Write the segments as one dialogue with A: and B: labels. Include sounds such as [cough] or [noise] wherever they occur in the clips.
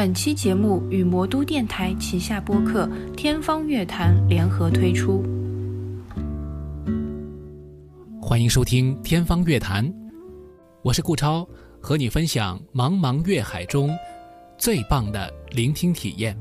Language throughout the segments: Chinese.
A: 本期节目与魔都电台旗下播客天方乐坛联合推出。
B: 欢迎收听《天方乐坛》，我是顾超，和你分享茫茫乐海中最棒的聆听体验。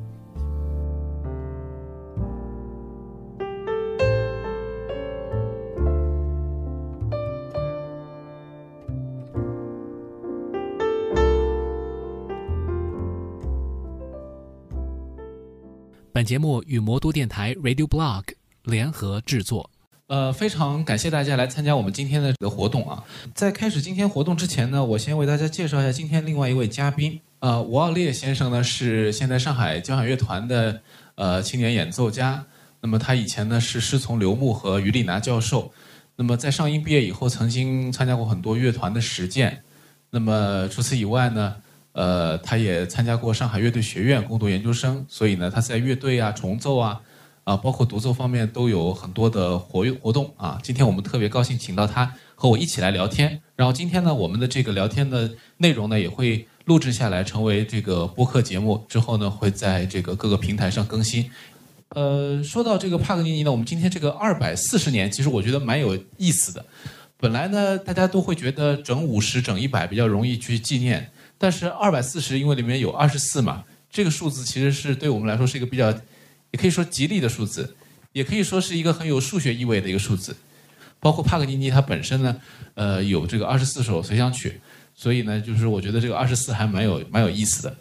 B: 节目与魔都电台 Radio Blog 联合制作。
C: 呃，非常感谢大家来参加我们今天的这个活动啊！在开始今天活动之前呢，我先为大家介绍一下今天另外一位嘉宾。呃，吴奥烈先生呢是现在上海交响乐团的呃青年演奏家。那么他以前呢是师从刘牧和于丽娜教授。那么在上音毕业以后，曾经参加过很多乐团的实践。那么除此以外呢？呃，他也参加过上海乐队学院攻读研究生，所以呢，他在乐队啊、重奏啊、啊，包括独奏方面都有很多的活跃活动啊。今天我们特别高兴请到他和我一起来聊天。然后今天呢，我们的这个聊天的内容呢，也会录制下来，成为这个播客节目，之后呢，会在这个各个平台上更新。呃，说到这个帕格尼尼呢，我们今天这个二百四十年，其实我觉得蛮有意思的。本来呢，大家都会觉得整五十、整一百比较容易去纪念。但是二百四十，因为里面有二十四嘛，这个数字其实是对我们来说是一个比较，也可以说吉利的数字，也可以说是一个很有数学意味的一个数字。包括帕格尼尼他本身呢，呃，有这个二十四首随想曲，所以呢，就是我觉得这个二十四还蛮有蛮有意思的。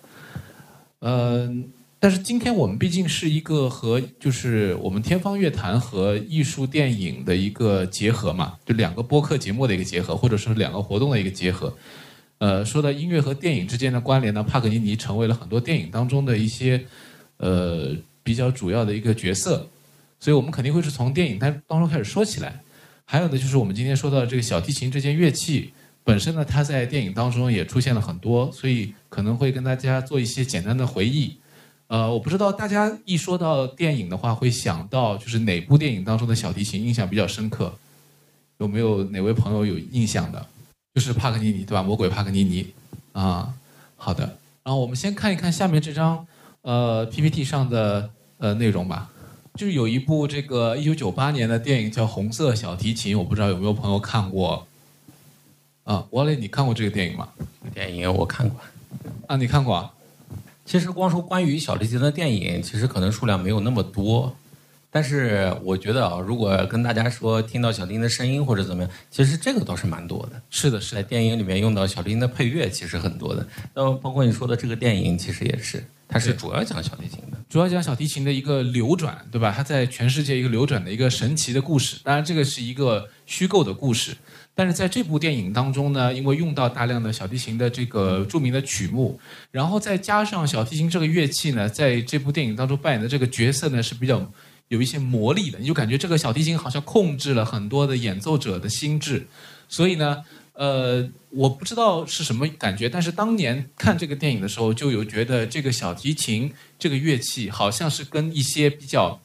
C: 嗯，但是今天我们毕竟是一个和就是我们天方乐坛和艺术电影的一个结合嘛，就两个播客节目的一个结合，或者说两个活动的一个结合。呃，说到音乐和电影之间的关联呢，帕格尼尼成为了很多电影当中的一些呃比较主要的一个角色，所以我们肯定会是从电影当当中开始说起来。还有呢，就是我们今天说到这个小提琴这件乐器本身呢，它在电影当中也出现了很多，所以可能会跟大家做一些简单的回忆。呃，我不知道大家一说到电影的话，会想到就是哪部电影当中的小提琴印象比较深刻？有没有哪位朋友有印象的？就是帕格尼尼对吧？魔鬼帕格尼尼，啊，好的。然后我们先看一看下面这张呃 PPT 上的呃内容吧。就是有一部这个一九九八年的电影叫《红色小提琴》，我不知道有没有朋友看过。啊，王磊，你看过这个电影吗？
D: 电影我看过。
C: 啊，你看过？啊？
D: 其实光说关于小提琴的电影，其实可能数量没有那么多。但是我觉得啊，如果跟大家说听到小提琴的声音或者怎么样，其实这个倒是蛮多的。
C: 是的，是
D: 在电影里面用到小提琴的配乐，其实很多的。那包括你说的这个电影，其实也是，它是主要讲小提琴的，
C: 主要讲小提琴的一个流转，对吧？它在全世界一个流转的一个神奇的故事。当然，这个是一个虚构的故事，但是在这部电影当中呢，因为用到大量的小提琴的这个著名的曲目，然后再加上小提琴这个乐器呢，在这部电影当中扮演的这个角色呢是比较。有一些魔力的，你就感觉这个小提琴好像控制了很多的演奏者的心智，所以呢，呃，我不知道是什么感觉，但是当年看这个电影的时候，就有觉得这个小提琴这个乐器好像是跟一些比较，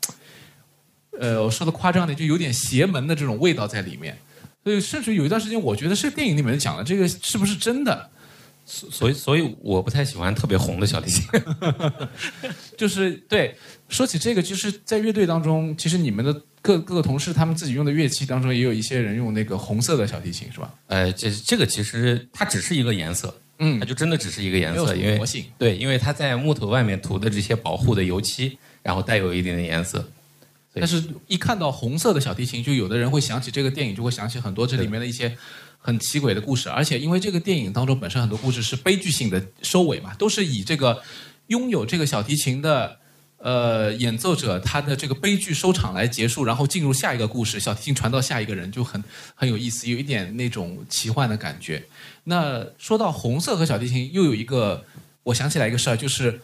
C: 呃，我说的夸张点，就有点邪门的这种味道在里面，所以甚至有一段时间，我觉得是电影里面讲的这个是不是真的？
D: 所以，所以我不太喜欢特别红的小提琴，[laughs]
C: 就是对。说起这个，就是在乐队当中，其实你们的各各个同事他们自己用的乐器当中，也有一些人用那个红色的小提琴，是吧？
D: 呃，这这个其实它只是一个颜色，嗯，它就真的只是一个颜色，因为对，因为它在木头外面涂的这些保护的油漆，然后带有一点点颜色。
C: 但是，一看到红色的小提琴，就有的人会想起这个电影，就会想起很多这里面的一些。很奇诡的故事，而且因为这个电影当中本身很多故事是悲剧性的收尾嘛，都是以这个拥有这个小提琴的呃演奏者他的这个悲剧收场来结束，然后进入下一个故事，小提琴传到下一个人就很很有意思，有一点那种奇幻的感觉。那说到红色和小提琴，又有一个我想起来一个事儿，就是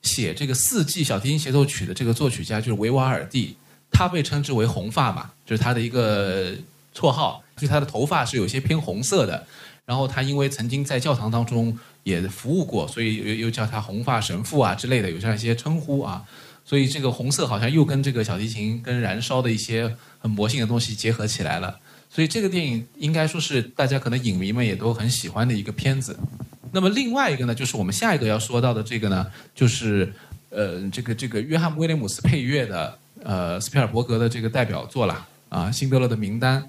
C: 写这个四季小提琴协奏曲的这个作曲家就是维瓦尔第，他被称之为红发嘛，就是他的一个绰号。就他的头发是有些偏红色的，然后他因为曾经在教堂当中也服务过，所以又又叫他红发神父啊之类的，有这样一些称呼啊。所以这个红色好像又跟这个小提琴跟燃烧的一些很魔性的东西结合起来了。所以这个电影应该说是大家可能影迷们也都很喜欢的一个片子。那么另外一个呢，就是我们下一个要说到的这个呢，就是呃，这个这个约翰威廉姆斯配乐的呃斯皮尔伯格的这个代表作了啊，《辛德勒的名单》。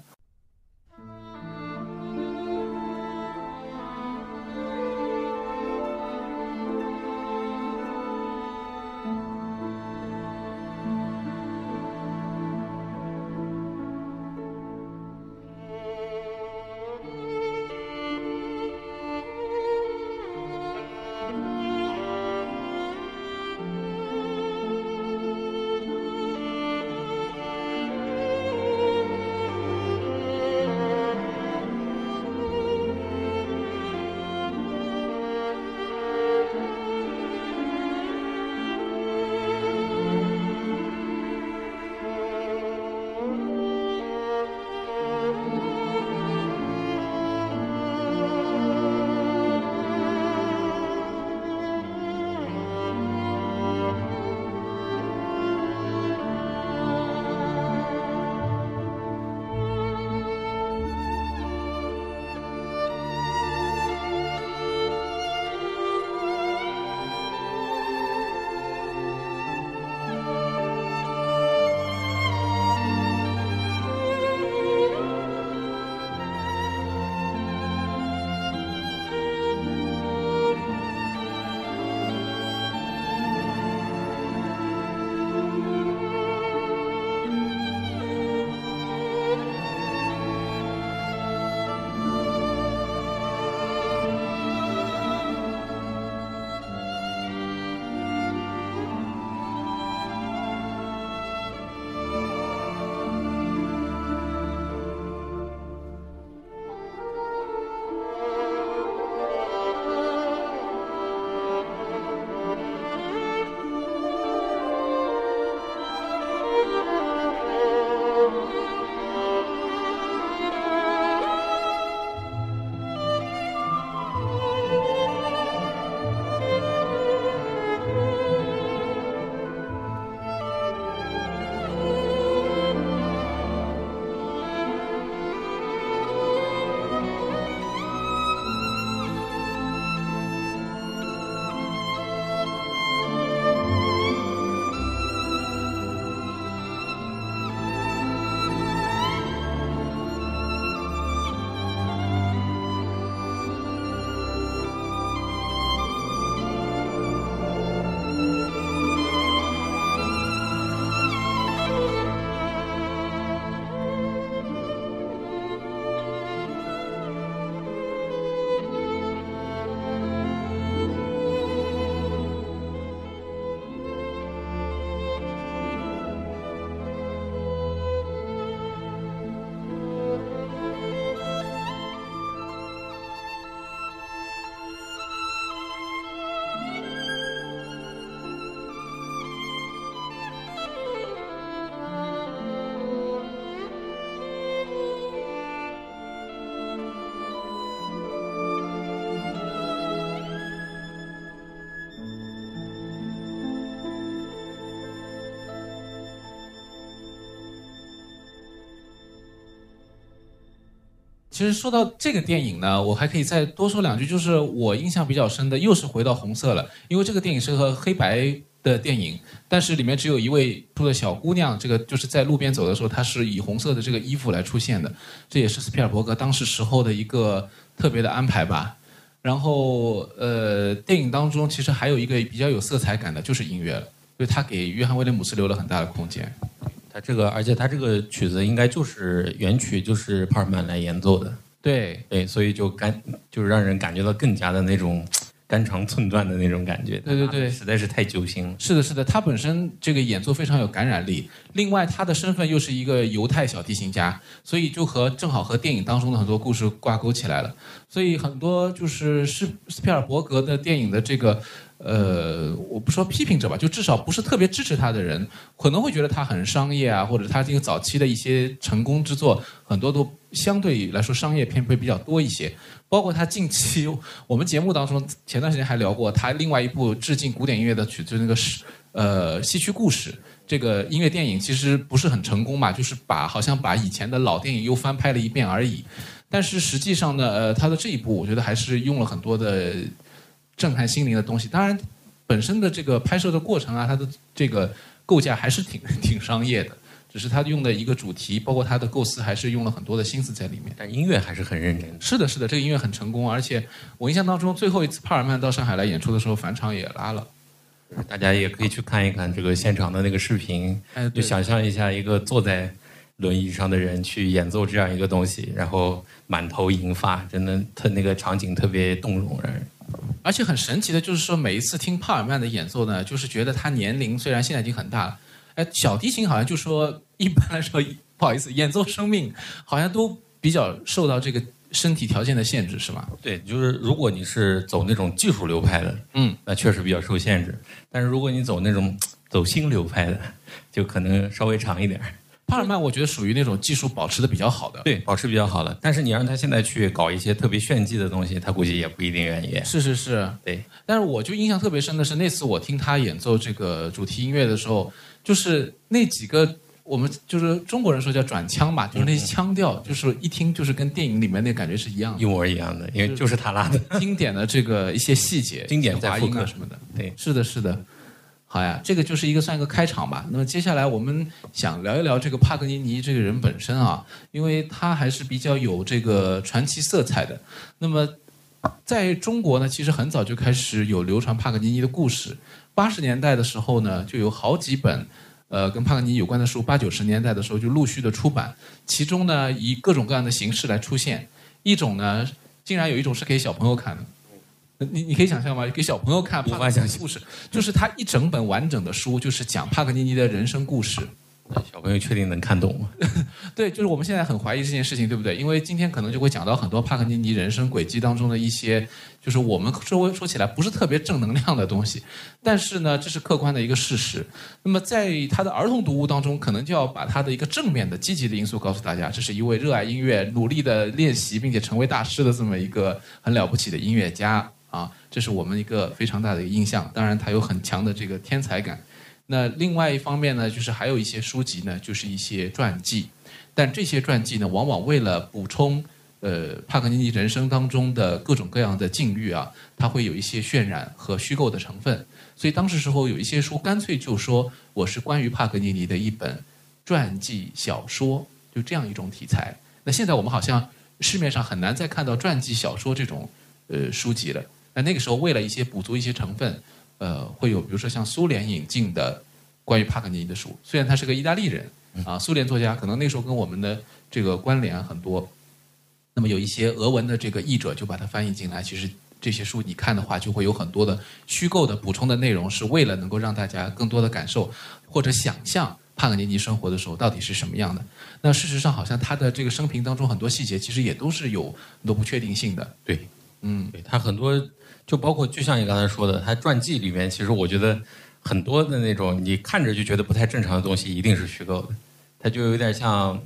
C: 其实说到这个电影呢，我还可以再多说两句，就是我印象比较深的，又是回到红色了，因为这个电影是个黑白的电影，但是里面只有一位住的小姑娘，这个就是在路边走的时候，她是以红色的这个衣服来出现的，这也是斯皮尔伯格当时时候的一个特别的安排吧。然后，呃，电影当中其实还有一个比较有色彩感的，就是音乐了，所以他给约翰威廉姆斯留了很大的空间。
D: 他这个，而且他这个曲子应该就是原曲，就是帕尔曼来演奏的。
C: 对
D: 对，所以就感就是让人感觉到更加的那种肝肠寸断的那种感觉。
C: 对对对，
D: 实在是太揪心了。
C: 是的，是的，他本身这个演奏非常有感染力。另外，他的身份又是一个犹太小提琴家，所以就和正好和电影当中的很多故事挂钩起来了。所以很多就是斯斯皮尔伯格的电影的这个。呃，我不说批评者吧，就至少不是特别支持他的人，可能会觉得他很商业啊，或者他这个早期的一些成功之作，很多都相对来说商业片会比较多一些。[laughs] 包括他近期我们节目当中前段时间还聊过他另外一部致敬古典音乐的曲子，那个是呃戏曲故事这个音乐电影，其实不是很成功嘛，就是把好像把以前的老电影又翻拍了一遍而已。但是实际上呢，呃，他的这一部我觉得还是用了很多的震撼心灵的东西。当然，本身的这个拍摄的过程啊，它的这个构架还是挺挺商业的，[laughs] 只是它用的一个主题，包括它的构思，还是用了很多的心思在里面。
D: 但音乐还是很认真的。
C: 是的，是的，这个音乐很成功，而且我印象当中，最后一次帕尔曼到上海来演出的时候，返场也拉了。
D: 大家也可以去看一看这个现场的那个视频，
C: 哎，
D: 就想象一下一个坐在轮椅上的人去演奏这样一个东西，然后满头银发，真的特那个场景特别动容让人。
C: 而且很神奇的就是说，每一次听帕尔曼的演奏呢，就是觉得他年龄虽然现在已经很大了，哎，小提琴好像就说一般来说，不好意思，演奏生命好像都比较受到这个身体条件的限制，是吗？
D: 对，就是如果你是走那种技术流派的，
C: 嗯，
D: 那确实比较受限制。但是如果你走那种走心流派的，就可能稍微长一点儿。
C: 帕尔曼我觉得属于那种技术保持的比较好的。
D: 对，保持比较好的。但是你让他现在去搞一些特别炫技的东西，他估计也不一定愿意。
C: 是是是，
D: 对。
C: 但是我就印象特别深的是，那次我听他演奏这个主题音乐的时候，就是那几个我们就是中国人说叫转腔吧，就是那些腔调，就是一听就是跟电影里面那感觉是一样
D: 一模一样的，因为就是他拉的。
C: 经典的这个一些细节，
D: 经典
C: 华
D: 在复刻
C: 音啊什么的。
D: 对，
C: 是的，是的。好呀，这个就是一个算一个开场吧。那么接下来我们想聊一聊这个帕格尼尼这个人本身啊，因为他还是比较有这个传奇色彩的。那么在中国呢，其实很早就开始有流传帕格尼尼的故事。八十年代的时候呢，就有好几本呃跟帕格尼尼有关的书。八九十年代的时候就陆续的出版，其中呢以各种各样的形式来出现。一种呢，竟然有一种是给小朋友看的。你你可以想象吗？给小朋友看帕格
D: 无法想象
C: 尼尼故事，就是他一整本完整的书，就是讲帕克尼尼的人生故事。
D: 小朋友确定能看懂吗？[laughs]
C: 对，就是我们现在很怀疑这件事情，对不对？因为今天可能就会讲到很多帕克尼尼人生轨迹当中的一些，就是我们说说起来不是特别正能量的东西，但是呢，这是客观的一个事实。那么在他的儿童读物当中，可能就要把他的一个正面的、积极的因素告诉大家，这是一位热爱音乐、努力的练习并且成为大师的这么一个很了不起的音乐家啊，这是我们一个非常大的一个印象。当然，他有很强的这个天才感。那另外一方面呢，就是还有一些书籍呢，就是一些传记，但这些传记呢，往往为了补充呃帕格尼尼人生当中的各种各样的境遇啊，它会有一些渲染和虚构的成分，所以当时时候有一些书干脆就说我是关于帕格尼尼的一本传记小说，就这样一种题材。那现在我们好像市面上很难再看到传记小说这种呃书籍了。那那个时候为了一些补足一些成分。呃，会有比如说像苏联引进的关于帕格尼尼的书，虽然他是个意大利人啊，苏联作家，可能那时候跟我们的这个关联很多。那么有一些俄文的这个译者就把它翻译进来，其实这些书你看的话，就会有很多的虚构的补充的内容，是为了能够让大家更多的感受或者想象帕格尼尼生活的时候到底是什么样的。那事实上，好像他的这个生平当中很多细节其实也都是有很多不确定性的。
D: 对，
C: 嗯，
D: 对他很多，就包括就像你刚才说的，他传记里面，其实我觉得很多的那种你看着就觉得不太正常的东西，一定是虚构的。他就有点像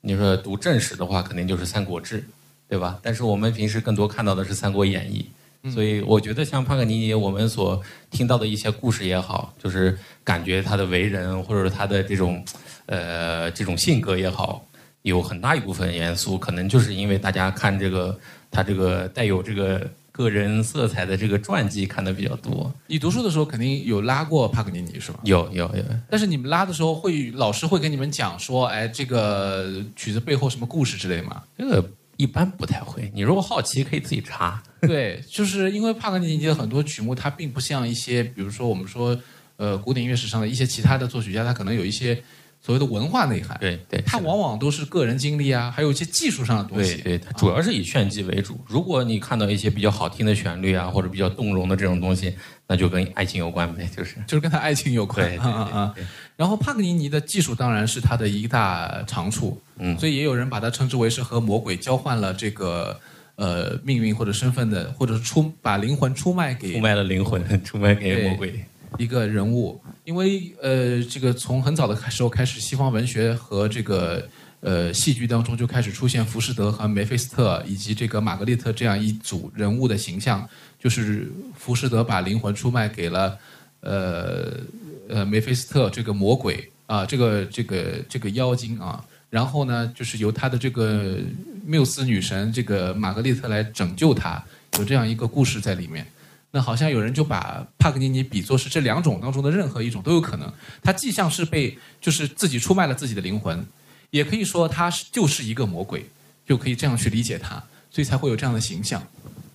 D: 你说读正史的话，肯定就是《三国志》，对吧？但是我们平时更多看到的是《三国演义》，所以我觉得像帕格尼尼，我们所听到的一些故事也好，就是感觉他的为人或者他的这种呃这种性格也好，有很大一部分元素，可能就是因为大家看这个他这个带有这个个人色彩的这个传记看的比较多。
C: 你读书的时候肯定有拉过帕格尼尼是吧？
D: 有有有，
C: 但是你们拉的时候会老师会跟你们讲说，哎，这个曲子背后什么故事之类吗？
D: 这个一般不太会。你如果好奇，可以自己查。
C: 对，就是因为帕格尼尼的很多曲目，它并不像一些，比如说我们说，呃，古典音乐史上的一些其他的作曲家，他可能有一些所谓的文化内涵。
D: 对对，
C: 它往往都是个人经历啊，还有一些技术上的东西。
D: 对对，它主要是以炫技为主。如果你看到一些比较好听的旋律啊，或者比较动容的这种东西，那就跟爱情有关呗，就是。[laughs]
C: 就是跟他爱情有关。
D: 对对
C: 啊啊啊！
D: 对，
C: 然后帕格尼尼的技术当然是他的一大长处，
D: 嗯
C: 所以也有人把它称之为是和魔鬼交换了这个呃命运或者身份的，或者是出把灵魂出卖给
D: 出卖了灵魂，出卖给魔鬼。
C: 一个人物，因为呃，这个从很早的时候开始，西方文学和这个呃戏剧当中就开始出现浮士德和梅菲斯特以及这个玛格丽特这样一组人物的形象，就是浮士德把灵魂出卖给了呃呃梅菲斯特这个魔鬼啊，这个这个这个妖精啊，然后呢，就是由他的这个缪斯女神这个玛格丽特来拯救他，有这样一个故事在里面。那好像有人就把帕格尼尼比作是这两种当中的任何一种都有可能，他既像是被就是自己出卖了自己的灵魂，也可以说他是就是一个魔鬼，就可以这样去理解他，所以才会有这样的形象。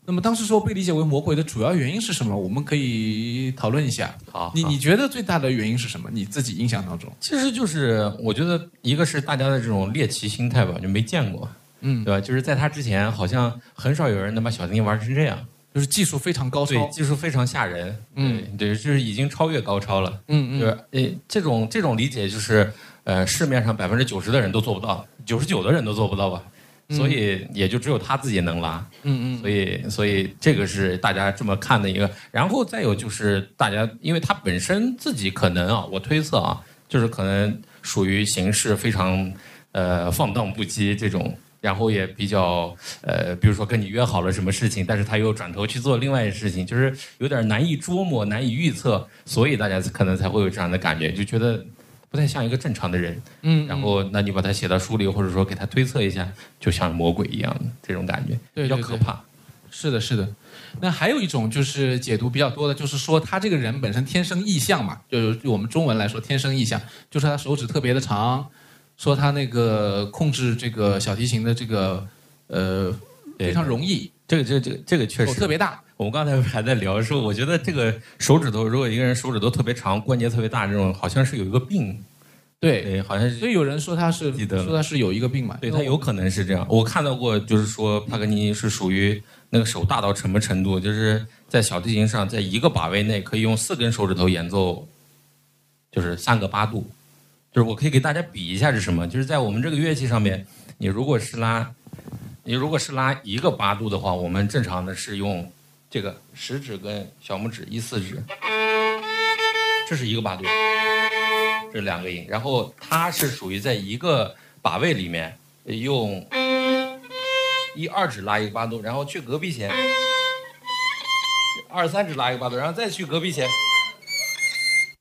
C: 那么当时说被理解为魔鬼的主要原因是什么？我们可以讨论一下。
D: 好，好
C: 你你觉得最大的原因是什么？你自己印象当中？
D: 其实就是我觉得一个是大家的这种猎奇心态吧，就没见过，
C: 嗯，
D: 对吧？就是在他之前，好像很少有人能把小提琴玩成这样，
C: 就是技术非常高
D: 对，
C: 超。
D: 技术非常吓人，
C: 嗯。
D: 对，对，就是已经超越高超了，
C: 嗯
D: 就是诶，这种这种理解就是呃，市面上百分之九十的人都做不到，九十九的人都做不到吧，所以也就只有他自己能拉，
C: 嗯嗯。
D: 所以，所以这个是大家这么看的一个。然后再有就是大家，因为他本身自己可能啊，我推测啊，就是可能属于行事非常呃放荡不羁这种，然后也比较呃，比如说跟你约好了什么事情，但是他又转头去做另外的事情，就是有点难以捉摸、难以预测，所以大家可能才会有这样的感觉，就觉得。不太像一个正常的人，
C: 嗯，
D: 然后那你把它写到书里，或者说给他推测一下，就像魔鬼一样的这种感觉，比较可怕。
C: 是的，是的。那还有一种就是解读比较多的，就是说他这个人本身天生异象嘛，就是就我们中文来说天生异象，就是他手指特别的长，说他那个控制这个小提琴的这个呃非常容易，
D: 这个这个这个这个确实
C: 手特别大。
D: 我们刚才还在聊说，我觉得这个手指头，如果一个人手指头特别长，关节特别大，这种好像是有一个病，
C: 对，
D: 对，好像是
C: 所以有人说他是
D: 记得
C: 说他是有一个病嘛，
D: 对他有可能是这样。我看到过，就是说帕格尼尼是属于那个手大到什么程度，就是在小提琴上，在一个把位内可以用四根手指头演奏，就是三个八度。就是我可以给大家比一下是什么，就是在我们这个乐器上面，你如果是拉，你如果是拉一个八度的话，我们正常的是用这个食指跟小拇指一四指，这是一个八度，这两个音，然后它是属于在一个把位里面用一二指拉一个八度，然后去隔壁弦，二三指拉一个八度，然后再去隔壁弦，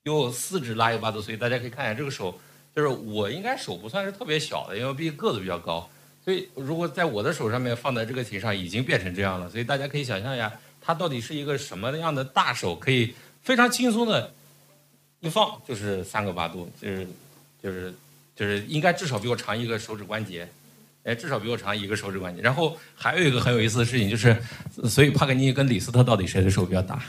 D: 用四指拉一个八度，所以大家可以看一下这个手，就是我应该手不算是特别小的，因为毕竟个子比较高，所以如果在我的手上面放在这个琴上已经变成这样了，所以大家可以想象一下，它到底是一个什么样的大手，可以非常轻松的一放就是三个八度，就是就是就是应该至少比我长一个手指关节。哎，至少比我长一个手指关节。然后还有一个很有意思的事情就是，所以帕格尼尼跟李斯特到底谁的手比较大？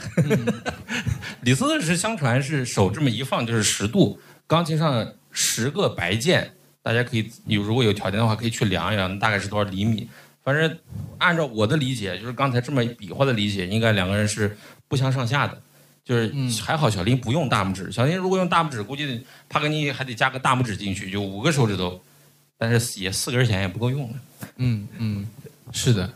D: [laughs] 李斯特是相传是手这么一放就是十度，钢琴上十个白键，大家可以有如果有条件的话可以去量一量，大概是多少厘米。反正按照我的理解，就是刚才这么比划的理解，应该两个人是不相上下的。就是
C: 嗯
D: 还好小林不用大拇指，小林如果用大拇指，估计帕格尼尼还得加个大拇指进去，就五个手指头，但是也四根弦也不够用了。
C: 嗯嗯，是的。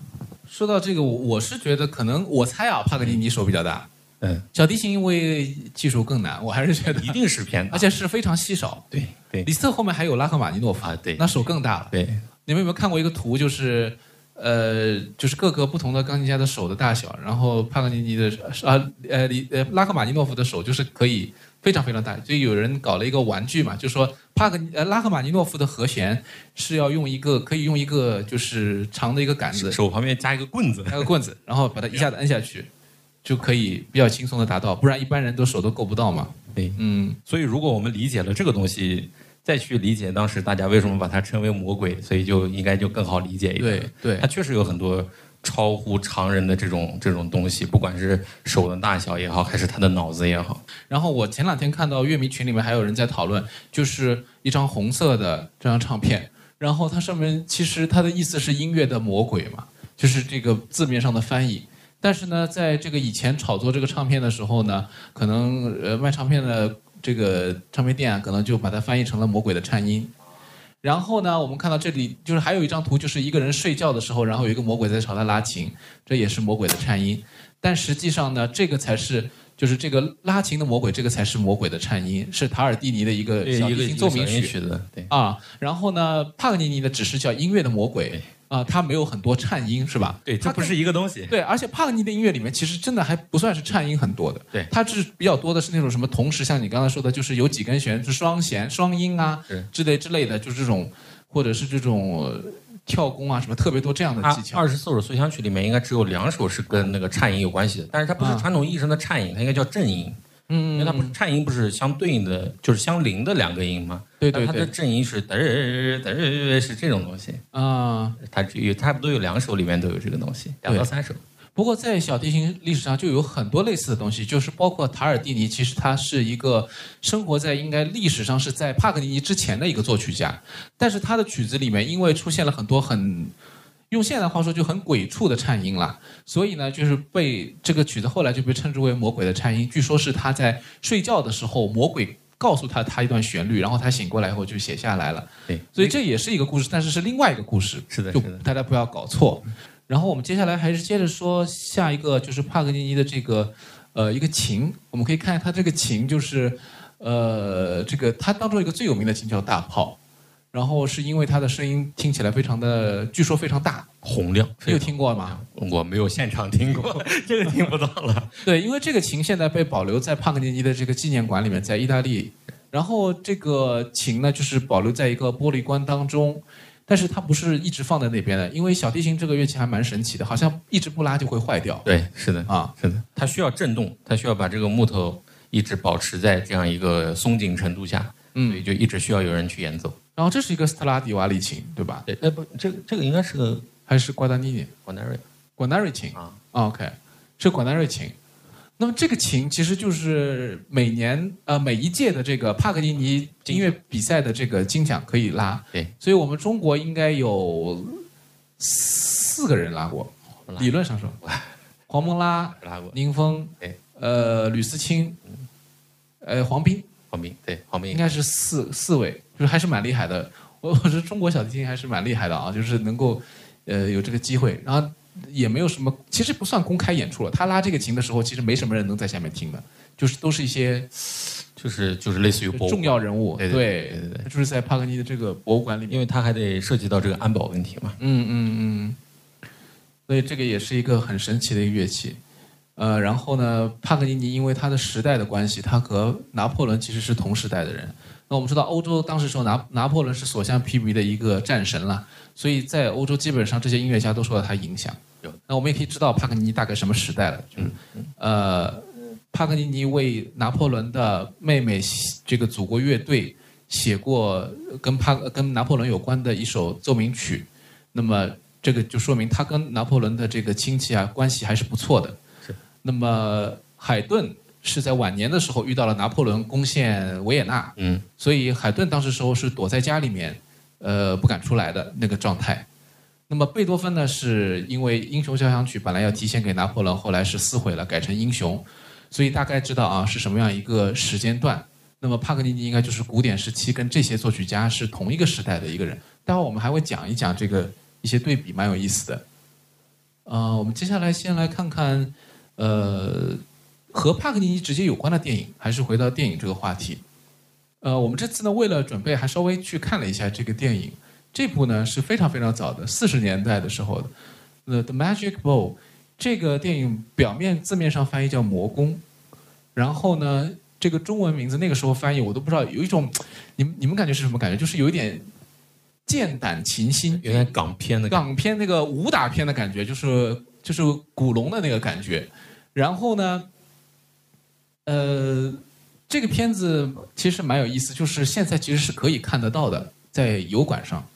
C: 说到这个，我我是觉得可能我猜啊，帕格尼你手比较大，
D: 嗯，
C: 小提琴因为技术更难，我还是觉得 [laughs]
D: 一定是偏大，
C: 而且是非常稀少。
D: 对对
C: 李斯特后面还有拉赫玛尼诺夫
D: 啊对
C: 那手更大了。
D: 对，
C: 你们有没有看过一个图？就是呃，就是各个不同的钢琴家的手的大小，然后帕格尼尼的啊呃李呃拉赫玛尼诺夫的手就是可以非常非常大，所以有人搞了一个玩具嘛，就说帕格呃拉赫玛尼诺夫的和弦是要用一个可以用一个就是长的一个杆子
D: 手旁边加一个棍子。
C: 加个棍子，然后把它一下子摁下去，就可以比较轻松的达到，不然一般人都手都够不到嘛。
D: 对，
C: 嗯，
D: 所以如果我们理解了这个东西，再去理解当时大家为什么把它称为魔鬼，所以就应该就更好理解一点。
C: 对对
D: 它，确实有很多超乎常人的这种这种东西，不管是手的大小也好，还是他的脑子也好。
C: 然后我前两天看到乐迷群里面还有人在讨论，就是一张红色的这张唱片，然后它上面其实它的意思是音乐的魔鬼嘛，就是这个字面上的翻译。但是呢，在这个以前炒作这个唱片的时候呢，可能呃卖唱片的这个唱片店啊，可能就把它翻译成了魔鬼的颤音。然后呢，我们看到这里就是还有一张图，就是一个人睡觉的时候，然后有一个魔鬼在朝他拉琴，这也是魔鬼的颤音。但实际上呢，这个才是就是这个拉琴的魔鬼，这个才是魔鬼的颤音，是塔尔蒂尼的一个小提琴奏鸣曲
D: 曲子，对。
C: 啊。然后呢，帕格尼尼的只是叫音乐的魔鬼啊，它没有很多颤音，是吧？
D: 对，它不是一个东西。
C: 对，而且帕格尼的音乐里面其实真的还不算是颤音很多的，
D: 对
C: 它是比较多的是那种什么同时，像你刚才说的，就是有几根弦是双弦、双音啊
D: 是
C: 之类之类的，就是这种或者是这种呃跳弓啊什么特别多这样的技巧。
D: 二十四首随想曲里面应该只有两首是跟那个颤音有关系的，但是它不是
C: 啊
D: 传统意义上的颤音，它应该叫震音，因为
C: 嗯
D: 它不是颤音，不是相对应的，就是相邻的两个音吗？
C: 对对
D: 但它的
C: 对
D: 正音是嘚嘚嘚儿是这种东西，
C: 啊、
D: 它只有差不多有两首里面都有这个东西，两到三首。
C: 不过在小提琴历史上就有很多类似的东西，就是包括塔尔蒂尼，其实他是一个生活在应该历史上是在帕格尼尼之前的一个作曲家，但是他的曲子里面因为出现了很多很用现代话说就很鬼畜的颤音了，所以呢就是被这个曲子后来就被称之为魔鬼的颤音。据说是他在睡觉的时候，魔鬼告诉他他一段旋律，然后他醒过来以后就写下来了。
D: 对，
C: 所以这也是一个故事，但是是另外一个故事。
D: 是的，
C: 就。大家不要搞错。然后我们接下来还是接着说下一个，就是帕格尼尼的这个呃一个琴，我们可以看它这个琴就是呃这个它当中一个最有名的琴叫大炮，然后是因为它的声音听起来非常的，据说非常大，
D: 洪亮，
C: 你有听过吗？
D: 我没有现场听过，[laughs] 这个听不到了。
C: 对，因为这个琴现在被保留在帕格尼尼的这个纪念馆里面，在意大利。然后这个琴呢，就是保留在一个玻璃棺当中，但是它不是一直放在那边的，因为小提琴这个乐器还蛮神奇的，好像一直不拉就会坏掉
D: 对，是的，
C: 啊。
D: 是的，它需要震动，它需要把这个木头一直保持在这样一个松紧程度下，所
C: 嗯
D: 以，就一直需要有人去演奏。
C: 然后这是一个斯特拉迪瓦里琴，对吧？
D: 对，呃不，这个这个应该是个
C: 还是瓜达尼尼？
D: 管奈瑞
C: 管纳瑞琴
D: 啊，
C: 啊 OK，是管纳瑞琴。那么这个琴其实就是每年呃每一届的这个帕格尼尼音乐比赛的这个金奖可以拉，
D: 对，
C: 所以我们中国应该有四个人拉过，
D: 拉
C: 理论上说，[laughs] 黄蒙拉、
D: 拉过，
C: 宁峰
D: 对，
C: 呃吕思清，呃黄斌，
D: 黄斌对黄斌。
C: 应该是四四位，就是还是蛮厉害的。我 [laughs] 我觉得中国小提琴还是蛮厉害的啊，就是能够呃有这个机会，然后也没有什么，其实不算公开演出了。他拉这个琴的时候，其实没什么人能在下面听的，就是都是一些
D: 就是就是类似于博物
C: 重要人物，
D: 对对对对对
C: 就是在帕格尼的这个博物馆里面。
D: 因为他还得涉及到这个安保问题嘛。
C: 嗯嗯嗯，所以这个也是一个很神奇的一个乐器。呃，然后呢，帕格尼尼因为他的时代的关系，他和拿破仑其实是同时代的人。那我们知道，欧洲当时时候拿拿破仑是所向披靡的一个战神了，所以在欧洲基本上这些音乐家都受到他影响
D: 有。
C: 那我们也可以知道帕格尼尼大概什么时代了，就是呃，帕格尼尼为拿破仑的妹妹这个祖国乐队写过跟帕跟拿破仑有关的一首奏鸣曲，那么这个就说明他跟拿破仑的这个亲戚啊关系还是不错的。
D: 是。
C: 那么海顿是在晚年的时候遇到了拿破仑攻陷维也纳，
D: 嗯，
C: 所以海顿当时时候是躲在家里面，呃，不敢出来的那个状态。那么贝多芬呢，是因为《英雄交响曲》本来要提前给拿破仑，后来是撕毁了，改成《英雄》，所以大概知道啊是什么样一个时间段。那么帕格尼尼应该就是古典时期跟这些作曲家是同一个时代的一个人。待会儿我们还会讲一讲这个一些对比，蛮有意思的。呃，我们接下来先来看看，呃，和帕格尼尼直接有关的电影，还是回到电影这个话题。呃，我们这次呢，为了准备，还稍微去看了一下这个电影。这部呢是非常非常早的，四十年代的时候的，呃，《The Magic Bowl》这个电影表面字面上翻译叫《魔宫》，然后呢，这个中文名字那个时候翻译我都不知道，有一种，[tsk] 你们你们感觉是什么感觉？就是有一点剑胆琴心，
D: 有点港片的。
C: 港片那个武打片的感觉，就是就是古龙的那个感觉。然后呢，呃，这个片子其实蛮有意思，就是现在其实是可以看得到的，在油管上。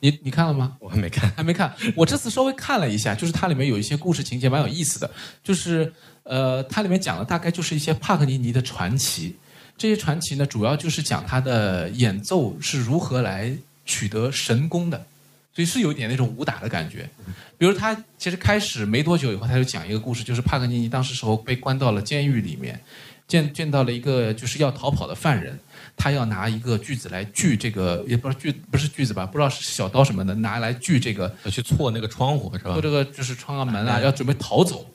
C: 你你看了吗？
D: 我还没看，
C: 还没看，我这次稍微看了一下，就是它里面有一些故事情节蛮有意思的，就是呃，它里面讲的大概就是一些帕格尼尼的传奇，这些传奇呢，主要就是讲他的演奏是如何来取得神功的，所以是有一点那种武打的感觉。比如他其实开始没多久以后，他就讲一个故事，就是帕格尼尼当时时候被关到了监狱里面，见见到了一个就是要逃跑的犯人。他要拿一个锯子来锯这个，也不知道锯不是锯子吧，不知道是小刀什么的，拿来锯这个
D: 要去错那个窗户是吧
C: 做？这个就是窗啊门啊，要准备逃走。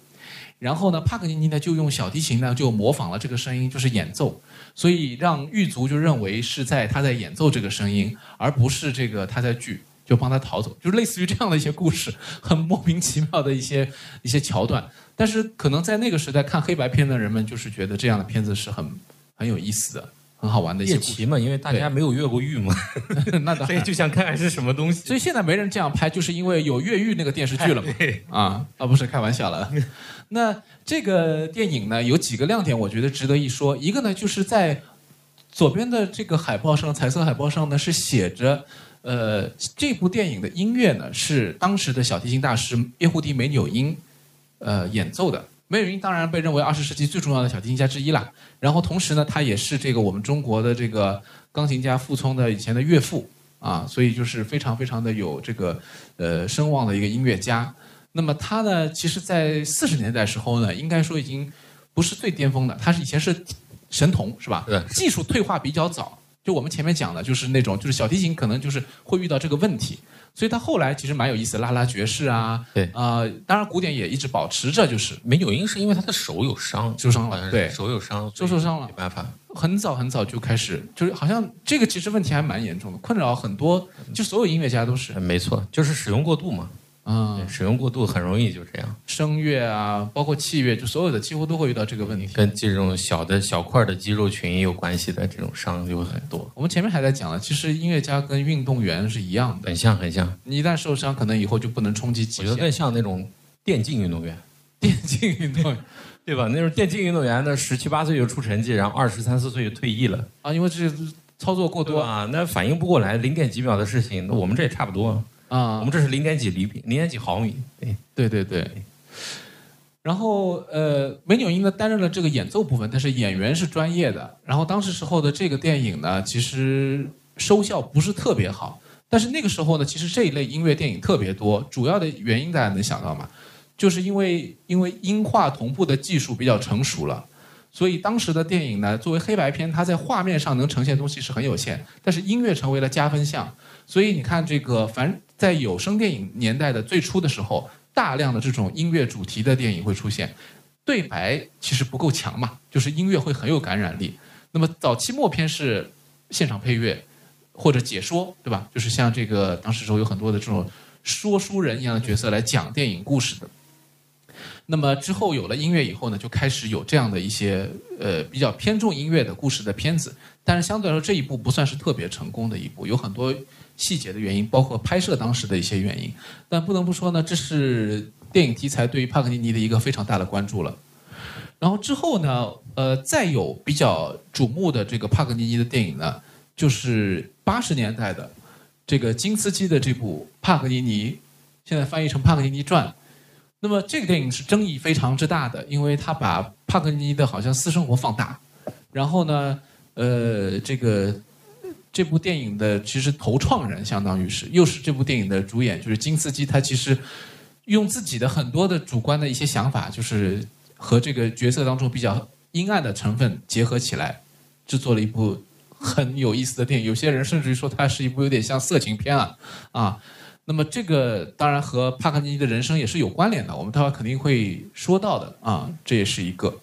C: 然后呢，帕格尼尼呢就用小提琴呢就模仿了这个声音，就是演奏，所以让狱卒就认为是在他在演奏这个声音，而不是这个他在锯，就帮他逃走，就是类似于这样的一些故事，很莫名其妙的一些一些桥段。但是可能在那个时代看黑白片的人们就是觉得这样的片子是很很有意思的很好玩的一些。
D: 猎奇嘛，因为大家没有越过狱嘛，[laughs]
C: 那当 [laughs]
D: 所以
C: 然，
D: 就想看看是什么东西。
C: 所以现在没人这样拍，就是因为有越狱那个电视剧了嘛。啊啊，不是开玩笑了。[laughs] 那这个电影呢，有几个亮点，我觉得值得一说。一个呢，就是在左边的这个海报上，彩色海报上呢是写着，呃，这部电影的音乐呢是当时的小提琴大师叶胡迪梅纽因，呃演奏的。梅纽因当然被认为二十世纪最重要的小提琴家之一啦。然后同时呢，他也是这个我们中国的这个钢琴家傅聪的以前的岳父啊，所以就是非常非常的有这个呃声望的一个音乐家。那么他呢，其实，在四十年代时候呢，应该说已经不是最巅峰的，他是以前是神童是吧？
D: 对
C: 技术退化比较早。就我们前面讲的，就是那种就是小提琴可能就是会遇到这个问题，所以他后来其实蛮有意思，拉拉爵士啊，
D: 对。
C: 啊、当然古典也一直保持着，就是
D: 没有因是因为他的手有伤，
C: 受伤了对。
D: 手有伤，
C: 手受伤了。
D: 没办法。
C: 很早很早就开始，就是好像这个其实问题还蛮严重的，困扰很多，就所有音乐家都是，
D: 没错，就是使用过度嘛，
C: 嗯
D: 对，使用过度很容易就这样，
C: 声乐啊，包括器乐，就所有的几乎都会遇到这个问题。
D: 跟这种小的小块的肌肉群有关系的这种伤就会很多，
C: 我们前面还在讲了，其实音乐家跟运动员是一样的，
D: 很像很像，
C: 你一旦受伤，可能以后就不能冲击
D: 我
C: 极限。
D: 觉得更像那种电竞运动员。
C: 电竞运动员 [laughs]
D: 对吧？那种电竞运动员呢，十七八岁就出成绩，然后二十三四岁就退役了，
C: 啊，因为这操作过多
D: 啊？那反应不过来，零点几秒的事情，那我们这也差不多。
C: 啊
D: 我们这是零点几厘米，零点几毫米。对，
C: 对对对。然后呃，梅纽因呢担任了这个演奏部分，但是演员是专业的。然后当时时候的这个电影呢，其实收效不是特别好。但是那个时候呢，其实这一类音乐电影特别多，主要的原因大家能想到吗？就是因为因为音画同步的技术比较成熟了，所以当时的电影呢，作为黑白片，它在画面上能呈现的东西是很有限，但是音乐成为了加分项。所以你看，这个凡在有声电影年代的最初的时候，大量的这种音乐主题的电影会出现，对白其实不够强嘛，就是音乐会很有感染力。那么早期末片是现场配乐或者解说，对吧？就是像这个当时时候有很多的这种说书人一样的角色来讲电影故事的。那么之后有了音乐以后呢，就开始有这样的一些呃比较偏重音乐的故事的片子，但是相对来说这一部不算是特别成功的一部，有很多细节的原因，包括拍摄当时的一些原因。但不得不说呢，这是电影题材对于帕格尼尼的一个非常大的关注了。然后之后呢，呃，再有比较瞩目的这个帕格尼尼的电影呢，就是八十年代的这个金斯基的这部《帕格尼尼》，现在翻译成《帕格尼尼传》。那么这个电影是争议非常之大的，因为他把帕格尼尼的好像私生活放大，然后呢，呃，这个这部电影的其实头创人相当于是又是这部电影的主演，就是金斯基，他其实用自己的很多的主观的一些想法，就是和这个角色当中比较阴暗的成分结合起来，制作了一部很有意思的电影。有些人甚至于说它是一部有点像色情片啊啊。那么这个当然和帕克尼尼的人生也是有关联的，我们待会肯定会说到的啊，这也是一个。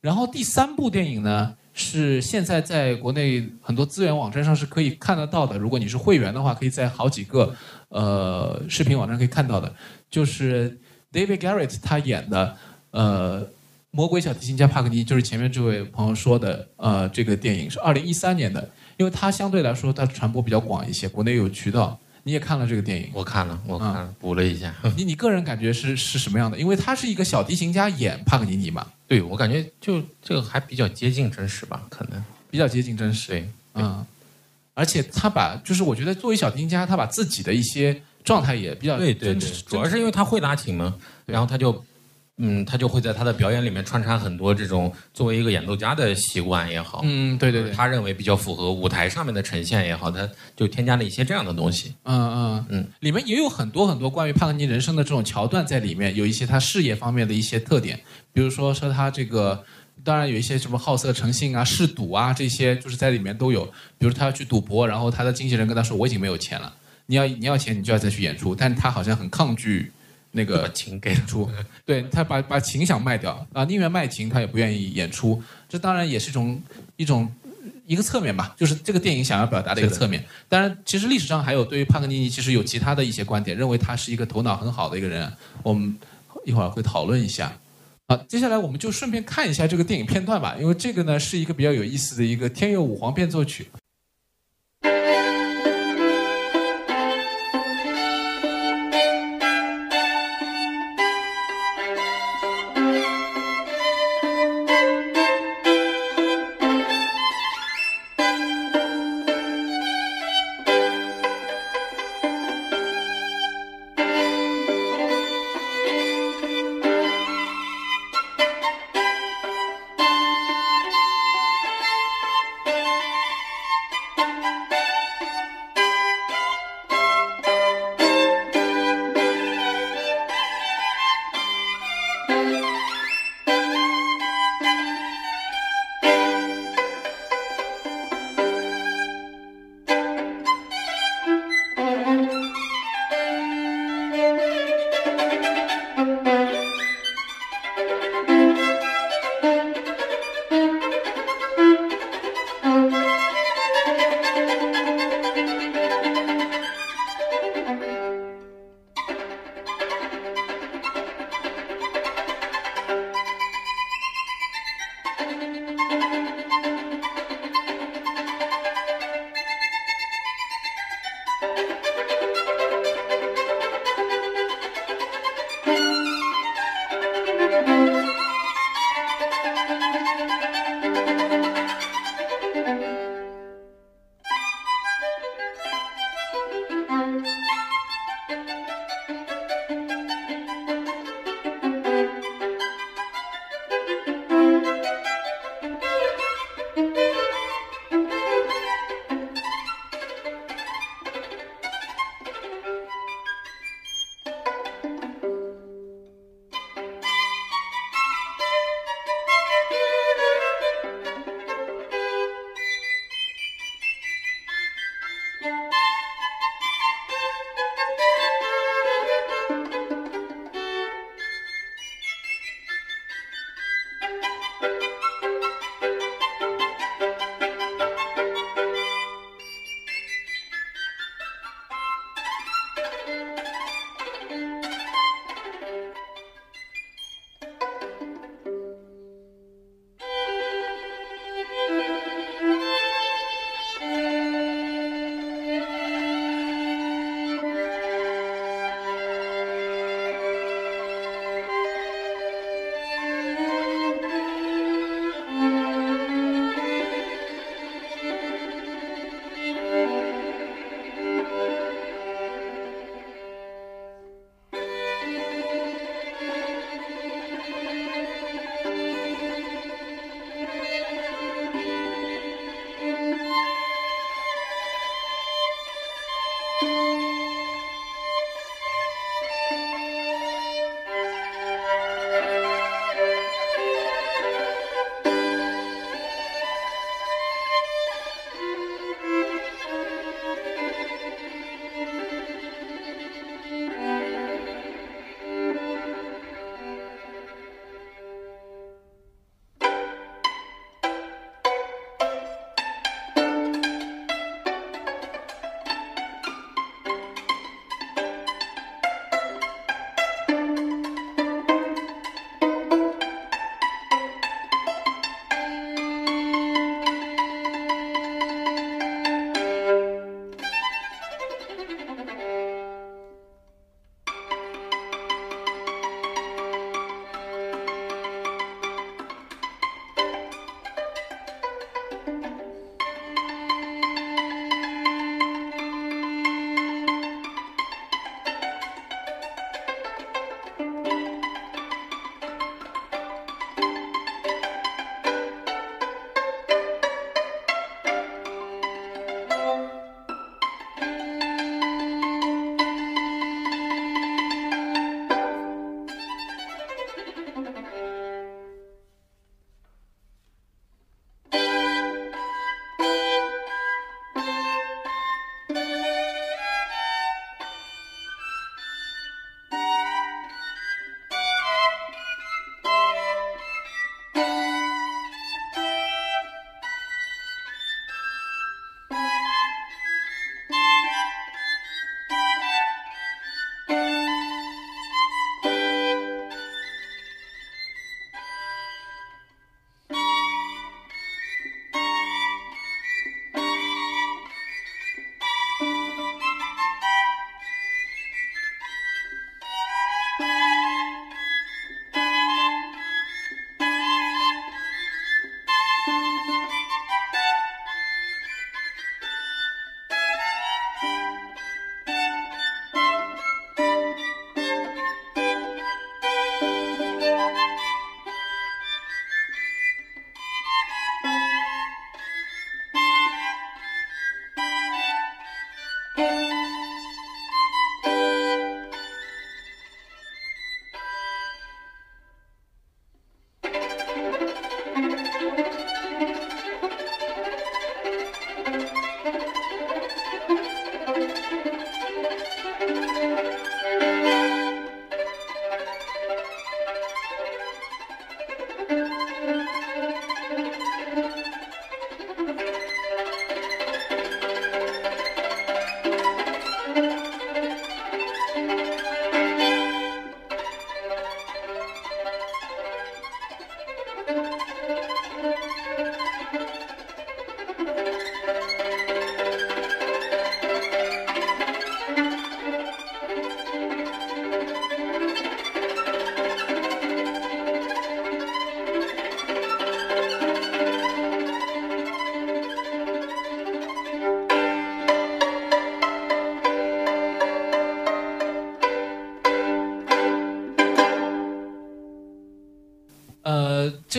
C: 然后第三部电影呢，是现在在国内很多资源网站上是可以看得到的，如果你是会员的话，可以在好几个呃视频网站可以看到的，就是 David Garrett 他演的呃魔鬼小提琴家帕格尼，就是前面这位朋友说的呃这个电影是二零一三年的，因为它相对来说它传播比较广一些，国内有渠道。你也看了这个电影，
D: 我看了，我看了，补了一下。
C: 你你个人感觉是是什么样的？因为他是一个小提琴家演帕格尼尼嘛，
D: 对我感觉就这个还比较接近真实吧，可能。
C: 比较接近真实。
D: 对，
C: 嗯，而且他把就是我觉得作为小提琴家，他把自己的一些状态也比较
D: 对对对，主要是因为他会拉琴嘛，然后他就，嗯，他就会在他的表演里面穿插很多这种作为一个演奏家的习惯也好，
C: 嗯，对对对，
D: 他认为比较符合舞台上面的呈现也好，他就添加了一些这样的东西。
C: 嗯嗯
D: 嗯，
C: 里面也有很多很多关于帕格尼人生的这种桥段在里面，有一些他事业方面的一些特点，比如说说他这个。当然有一些什么好色成性啊、嗜赌啊这些，就是在里面都有。比如他要去赌博，然后他的经纪人跟他说：“我已经没有钱了，你要你要钱，你就要再去演出。”但是他好像很抗拒那个
D: 把琴给
C: 演出，对他把把琴想卖掉啊，宁愿卖琴他也不愿意演出。这当然也是一种一种一个侧面吧，就是这个电影想要表达的一个侧面。当然，其实历史上还有对于帕格尼尼其实有其他的一些观点，认为他是一个头脑很好的一个人，我们一会儿会讨论一下。好，接下来我们就顺便看一下这个电影片段吧，因为这个呢是一个比较有意思的一个天佑五皇变奏曲。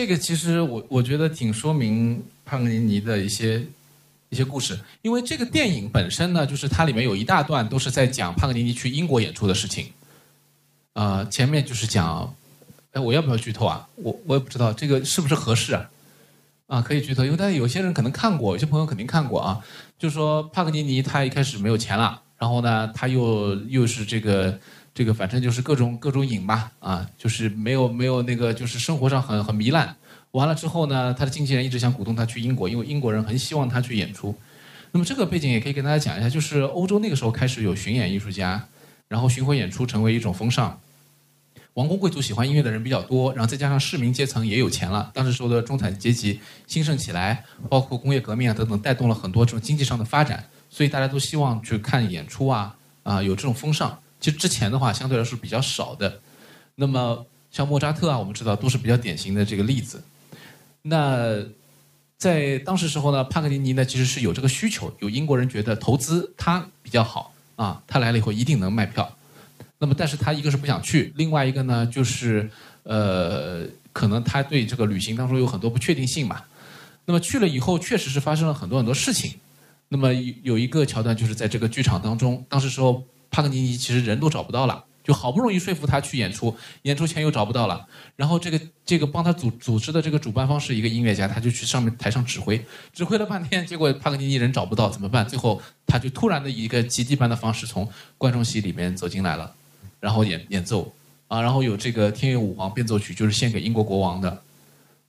C: 这个其实我我觉得挺说明帕格尼尼的一些一些故事，因为这个电影本身呢，就是它里面有一大段都是在讲帕格尼尼去英国演出的事情。呃，前面就是讲，哎，我要不要剧透啊？我我也不知道这个是不是合适啊？啊，可以剧透，因为大家有些人可能看过，有些朋友肯定看过啊。就是说帕格尼尼他一开始没有钱了，然后呢，他又又是这个这个，反正就是各种各种瘾吧，啊，就是没有没有那个，就是生活上很很糜烂。完了之后呢，他的经纪人一直想鼓动他去英国，因为英国人很希望他去演出。那么这个背景也可以跟大家讲一下，就是欧洲那个时候开始有巡演艺术家，然后巡回演出成为一种风尚。王公贵族喜欢音乐的人比较多，然后再加上市民阶层也有钱了，当时时候的中产阶级兴盛起来，包括工业革命啊等等，带动了很多这种经济上的发展，所以大家都希望去看演出啊啊有这种风尚。其实之前的话相对来说比较少的，那么像莫扎特啊，我们知道都是比较典型的这个例子。那在当时时候呢，帕格尼尼呢其实是有这个需求，有英国人觉得投资他比较好啊，他来了以后一定能卖票。那么，但是他一个是不想去，另外一个呢，就是呃，可能他对这个旅行当中有很多不确定性嘛。那么去了以后，确实是发生了很多很多事情。那么有一个桥段就是在这个剧场当中，当时时候帕格尼尼其实人都找不到了，就好不容易说服他去演出，演出前又找不到了。然后这个这个帮他组组织的这个主办方是一个音乐家，他就去上面台上指挥，指挥了半天，结果帕格尼尼人找不到怎么办？最后他就突然的一个奇迹般的方式从观众席里面走进来了。然后演演奏啊，然后有这个天乐舞皇变奏曲，就是献给英国国王的。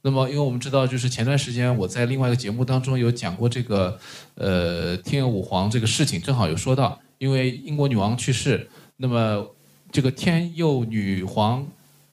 C: 那么，因为我们知道，就是前段时间我在另外一个节目当中有讲过这个呃天乐舞皇这个事情，正好有说到，因为英国女王去世，那么这个天佑女皇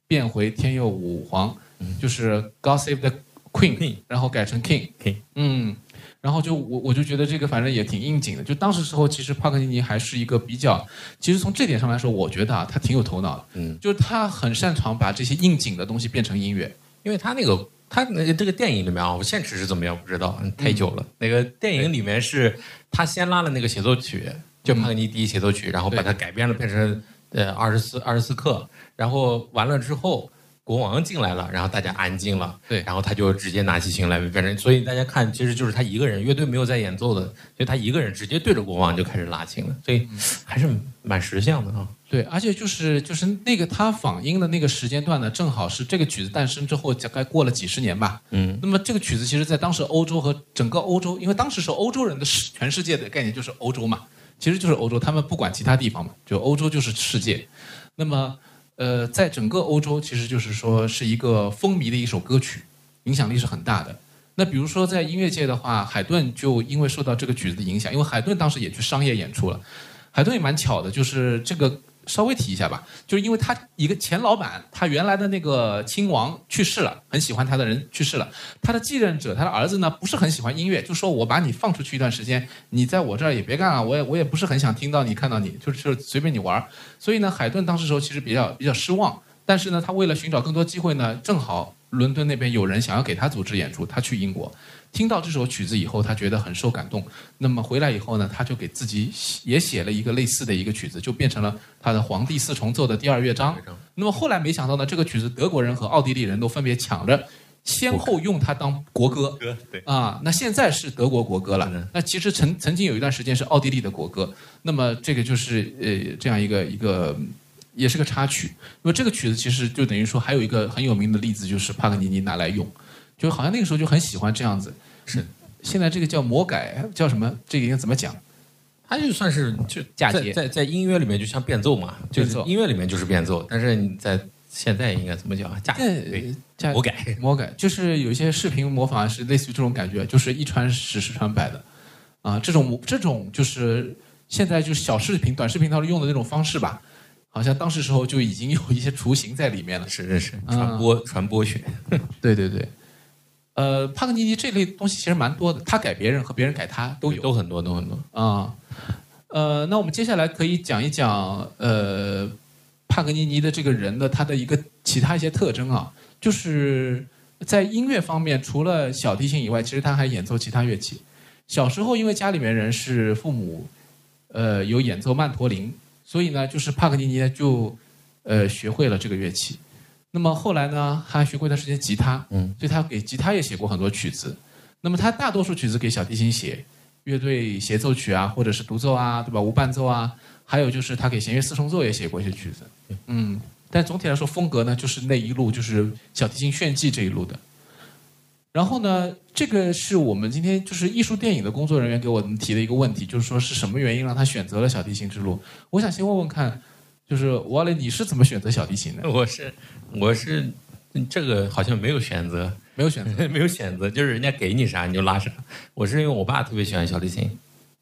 C: 变回天佑武皇，就是 God Save the Queen，然后改成 King，King 嗯。然后就我我就觉得这个反正也挺应景的。就当时时候，其实帕克尼尼还是一个比较，其实从这点上来说，我觉得啊，他挺有头脑的。嗯，就是他很擅长把这些应景的东西变成音乐。
D: 因为他那个他那个这个电影里面啊，我现实是怎么样不知道，太久了。那个电影里面是他先拉了那个协奏曲，就帕格尼第一协奏曲，然后把它改编了，变成呃二十四二十四课，然后完了之后。国王进来了，然后大家安静了，
C: 对，
D: 然后他就直接拿起琴来，反正所以大家看，其实就是他一个人，乐队没有在演奏的，所以他一个人直接对着国王就开始拉琴了，所以还是蛮识相的啊。
C: 对，而且就是就是那个他仿音的那个时间段呢，正好是这个曲子诞生之后，大概过了几十年吧。嗯，那么这个曲子其实在当时欧洲和整个欧洲，因为当时是欧洲人的世全世界的概念就是欧洲嘛，其实就是欧洲，他们不管其他地方嘛，就欧洲就是世界。那么。呃，在整个欧洲，其实就是说是一个风靡的一首歌曲，影响力是很大的。那比如说在音乐界的话，海顿就因为受到这个曲子的影响，因为海顿当时也去商业演出了，海顿也蛮巧的，就是这个。稍微提一下吧，就是因为他一个前老板，他原来的那个亲王去世了，很喜欢他的人去世了，他的继任者，他的儿子呢不是很喜欢音乐，就说我把你放出去一段时间，你在我这儿也别干了，我也我也不是很想听到你看到你，就是随便你玩所以呢，海顿当时时候其实比较比较失望，但是呢，他为了寻找更多机会呢，正好伦敦那边有人想要给他组织演出，他去英国。听到这首曲子以后，他觉得很受感动。那么回来以后呢，他就给自己也写了一个类似的一个曲子，就变成了他的《皇帝四重奏》的第二乐章。那么后来没想到呢，这个曲子德国人和奥地利人都分别抢着先后用它当国歌。
D: 对
C: 啊，那现在是德国国歌了。那其实曾曾经有一段时间是奥地利的国歌。那么这个就是呃这样一个一个也是个插曲。那么这个曲子其实就等于说还有一个很有名的例子，就是帕格尼尼拿来用。就好像那个时候就很喜欢这样子，
D: 是。
C: 现在这个叫魔改，叫什么？这个应该怎么讲？
D: 它就算是就
C: 嫁接，
D: 在在音乐里面就像变奏嘛，就是音乐里面就是变奏，但是你在现在应该怎么讲？嫁对，魔改，
C: 魔改，就是有一些视频模仿是类似于这种感觉，就是一传十，十传百的，啊，这种这种就是现在就是小视频、短视频当中用的那种方式吧。好像当时时候就已经有一些雏形在里面了。
D: 是是是，传播传播学。[laughs]
C: 对对对。呃，帕格尼尼这类东西其实蛮多的，他改别人和别人改他都有，
D: 都很多，都很多
C: 啊。呃，那我们接下来可以讲一讲呃，帕格尼尼的这个人的他的一个其他一些特征啊，就是在音乐方面，除了小提琴以外，其实他还演奏其他乐器。小时候因为家里面人是父母，呃，有演奏曼陀林，所以呢，就是帕格尼尼就呃学会了这个乐器。那么后来呢，他还学过一段时间吉他，
D: 嗯，
C: 所以他给吉他也写过很多曲子。那么他大多数曲子给小提琴写，乐队协奏曲啊，或者是独奏啊，对吧？无伴奏啊，还有就是他给弦乐四重奏也写过一些曲子。嗯，但总体来说风格呢，就是那一路就是小提琴炫技这一路的。然后呢，这个是我们今天就是艺术电影的工作人员给我们提的一个问题，就是说是什么原因让他选择了小提琴之路？我想先问问看，就是瓦雷，你是怎么选择小提琴的？
D: 我是我是这个好像没有选择，
C: 没有选择，[laughs]
D: 没有选择，就是人家给你啥你就拉啥。我是因为我爸特别喜欢小提琴，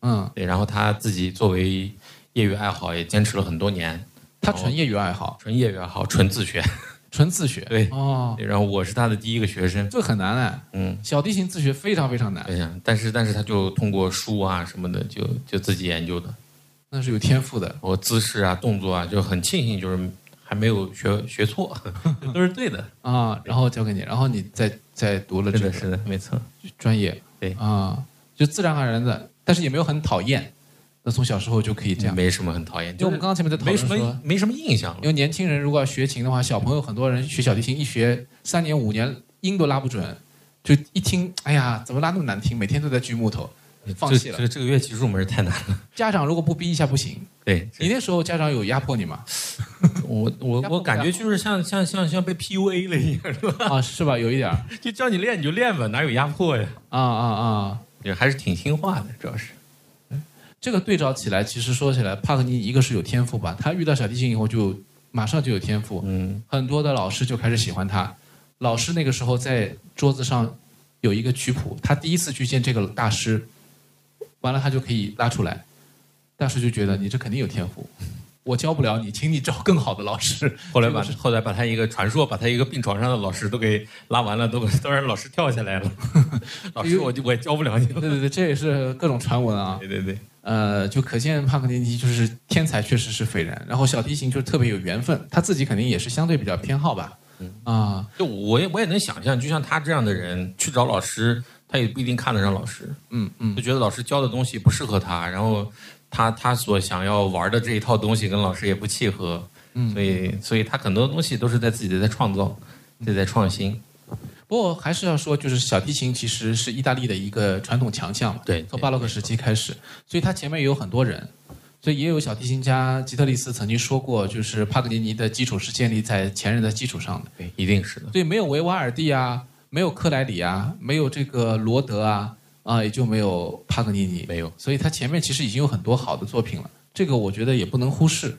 C: 嗯，
D: 对，然后他自己作为业余爱好也坚持了很多年，
C: 他纯业余爱好，
D: 纯业余爱好，纯自学。
C: 纯自学。
D: 对
C: 哦，
D: 然后我是他的第一个学生，
C: 这很难哎，
D: 嗯，
C: 小提琴自学非常非常难，
D: 对呀，但是但是他就通过书啊什么的，就就自己研究的，
C: 那是有天赋的。
D: 我姿势啊动作啊，就很庆幸就是还没有学学错，[laughs] 都是对的。
C: 啊，然后交给你，然后你再再读了这个
D: 是的，是的，没错。
C: 专业，
D: 对
C: 啊，就自然而然的，但是也没有很讨厌。那从小时候就可以这样，
D: 没什么很讨厌，
C: 就我们刚刚前面在讨
D: 没什
C: 论说
D: 么，没什么印象
C: 因。为年轻人如果要学琴的话，小朋友很多人学小提琴一学三年五年音都拉不准，就一听，哎呀，怎么拉那么难听？每天都在锯木头，放弃了
D: 这。个这个乐器入门太难了。
C: 家长如果不逼一下不行。
D: 对，
C: 你那时候家长有压迫你吗？[laughs]
D: 我我我感觉就是像像像像被 PUA 了一样，是吧？
C: 啊，是吧？有一点儿 [laughs]
D: 就叫你练你就练吧，哪有压迫呀？
C: 啊啊啊！
D: 也还是挺听话的，主要是。
C: 这个对照起来，其实说起来，帕格尼尼一个是有天赋吧，他遇到小提琴以后就马上就有天赋，
D: 嗯，
C: 很多的老师就开始喜欢他。老师那个时候在桌子上有一个曲谱，他第一次去见这个大师，完了他就可以拉出来，大师就觉得你这肯定有天赋，我教不了你，请你找更好的老师。[laughs]
D: 后来把后来把他一个传说，把他一个病床上的老师都给拉完了，都都让老师跳下来了。[laughs] 老师，我就我也教不了你了。
C: 对对对，这也是各种传闻啊。
D: 对对对，
C: 呃，就可见帕克尼尼就是天才，确实是斐然。然后小提琴就是特别有缘分，他自己肯定也是相对比较偏好吧。啊，
D: 就我也我也能想象，就像他这样的人去找老师，他也不一定看得上老师，
C: 嗯嗯
D: 就觉得老师教的东西不适合他，然后他他所想要玩的这一套东西跟老师也不契合，
C: 嗯
D: 所以所以他很多东西都是在自己在创造，自己在创新。
C: 不过还是要说，就是小提琴其实是意大利的一个传统强项嘛，
D: 对
C: 从巴洛克时期开始，所以他前面也有很多人，所以也有小提琴家吉特利斯曾经说过，就是帕格尼尼的基础是建立在前人的基础上的，
D: 对，一定是的。
C: 所以没有维瓦尔第啊，没有克莱里啊，没有这个罗德啊，啊，也就没有帕格尼尼，
D: 没有，
C: 所以他前面其实已经有很多好的作品了，这个我觉得也不能忽视。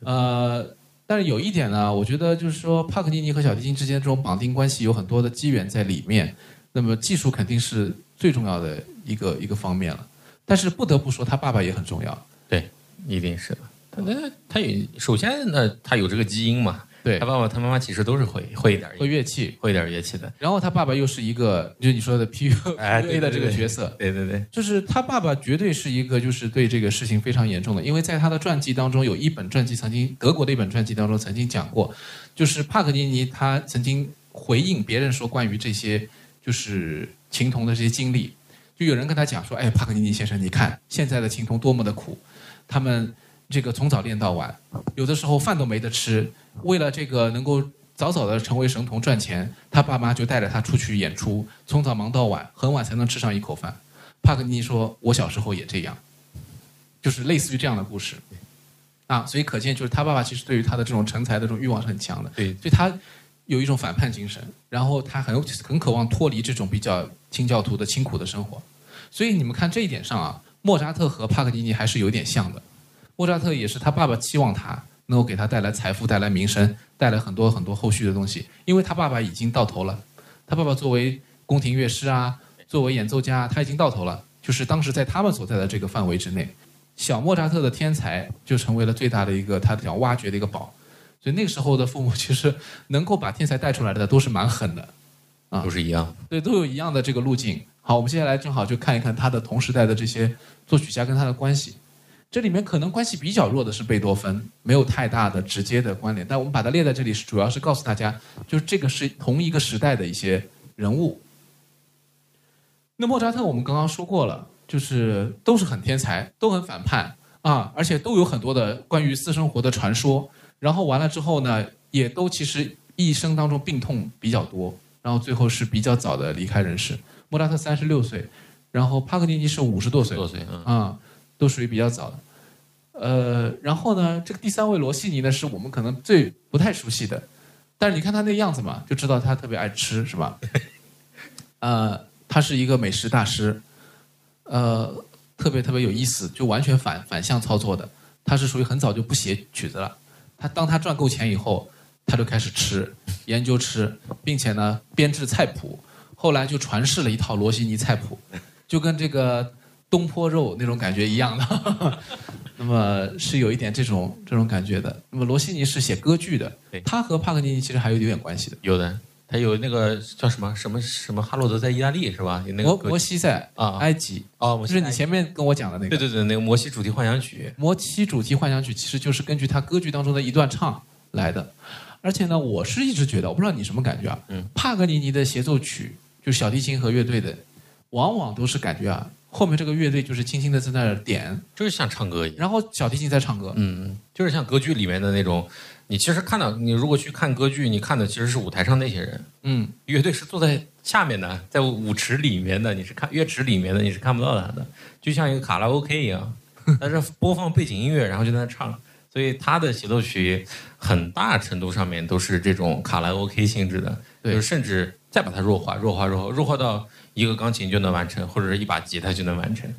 C: 呃，但是有一点呢，我觉得就是说帕格尼尼和小提琴之间这种绑定关系有很多的机缘在里面。那么技术肯定是最重要的一个一个方面了，但是不得不说他爸爸也很重要。
D: 对，一定是的。他那他也首先呢，他有这个基因嘛，
C: 对。
D: 他，爸爸他妈妈其实都是会会一点
C: 会乐器，
D: 会一点乐器的。
C: 然后他爸爸又是一个就是你说的 PU
D: 哎 [laughs]
C: PUA 的这个角色，
D: 对对对，
C: 就是他爸爸绝对是一个就是对这个事情非常严重的，因为在他的传记当中有一本传记曾经德国的一本传记当中曾经讲过，就是帕格尼尼他曾经回应别人说关于这些就是琴童的这些经历，就有人跟他讲说，哎，帕格尼尼先生，你看现在的琴童多么的苦，他们这个从早练到晚，有的时候饭都没得吃，为了这个能够早早的成为神童赚钱，他爸妈就带着他出去演出，从早忙到晚，很晚才能吃上一口饭。帕格尼尼说：“我小时候也这样，就是类似于这样的故事啊。”所以可见，就是他爸爸其实对于他的这种成才的这种欲望是很强的，
D: 对
C: 所以他有一种反叛精神，然后他很很渴望脱离这种比较清教徒的清苦的生活。所以你们看这一点上啊，莫扎特和帕格尼尼还是有点像的。莫扎特也是他爸爸期望他能够给他带来财富、带来名声、带来很多很多后续的东西，因为他爸爸已经到头了。他爸爸作为宫廷乐师啊，作为演奏家，他已经到头了，就是当时在他们所在的这个范围之内，小莫扎特的天才就成为了最大的一个他想挖掘的一个宝。所以那个时候的父母 [laughs] 其实能够把天才带出来的都是蛮狠的，啊
D: 都是一样的。
C: 对，都有一样的这个路径。好，我们接下来正好就看一看他的同时代的这些作曲家跟他的关系。这里面可能关系比较弱的是贝多芬，没有太大的直接的关联。但我们把它列在这里，是主要是告诉大家，就是这个是同一个时代的一些人物。那莫扎特我们刚刚说过了，就是都是很天才，都很反叛啊，而且都有很多的关于私生活的传说。然后完了之后呢，也都其实一生当中病痛比较多，然后最后是比较早的离开人世。莫扎特三十六岁，然后帕格尼尼是五十多岁，
D: 多岁嗯
C: 啊、都属于比较早的。呃，然后呢，这个第三位罗西尼呢，是我们可能最不太熟悉的，但是你看他那样子嘛，就知道他特别爱吃，是吧？[laughs] 呃，他是一个美食大师，呃，特别特别有意思，就完全反反向操作的。他是属于很早就不写曲子了，他当他赚够钱以后，他就开始吃，研究吃，并且呢编制菜谱，后来就传世了一套罗西尼菜谱，就跟这个东坡肉那种感觉一样的。[laughs] 那么是有一点这种这种感觉的。那么罗西尼是写歌剧的，他和帕格尼尼其实还有有点关系的。
D: 有的，他有那个叫什么？什么？什么？哈罗德在意大利是吧？有那个
C: 摩摩西在
D: 啊。
C: 埃及，
D: 啊，
C: 就是你前面跟我讲的那个。
D: 对对对，那个摩西主题幻想曲，
C: 摩西主题幻想曲其实就是根据他歌剧当中的一段唱来的，而且呢，我是一直觉得，我不知道你什么感觉啊，
D: 嗯，
C: 帕格尼尼的协奏曲，就小提琴和乐队的，往往都是感觉啊，后面这个乐队就是轻轻的在那儿点，
D: 就是像唱歌一样。
C: 然后小提琴在唱歌，
D: 嗯，就是像歌剧里面的那种，你其实看到，你如果去看歌剧，你看的其实是舞台上那些人，
C: 嗯，
D: 乐队是坐在下面的，在舞池里面的，你是看乐池里面的，你是看不到他的，就像一个卡拉 OK 一样，[laughs] 但是播放背景音乐，然后就在那唱，所以他的协奏曲很大程度上面都是这种卡拉 OK 性质的，
C: 对。
D: 就是甚至再把它弱化、弱化、弱化、弱化到一个钢琴就能完成，或者是一把吉他就能完成。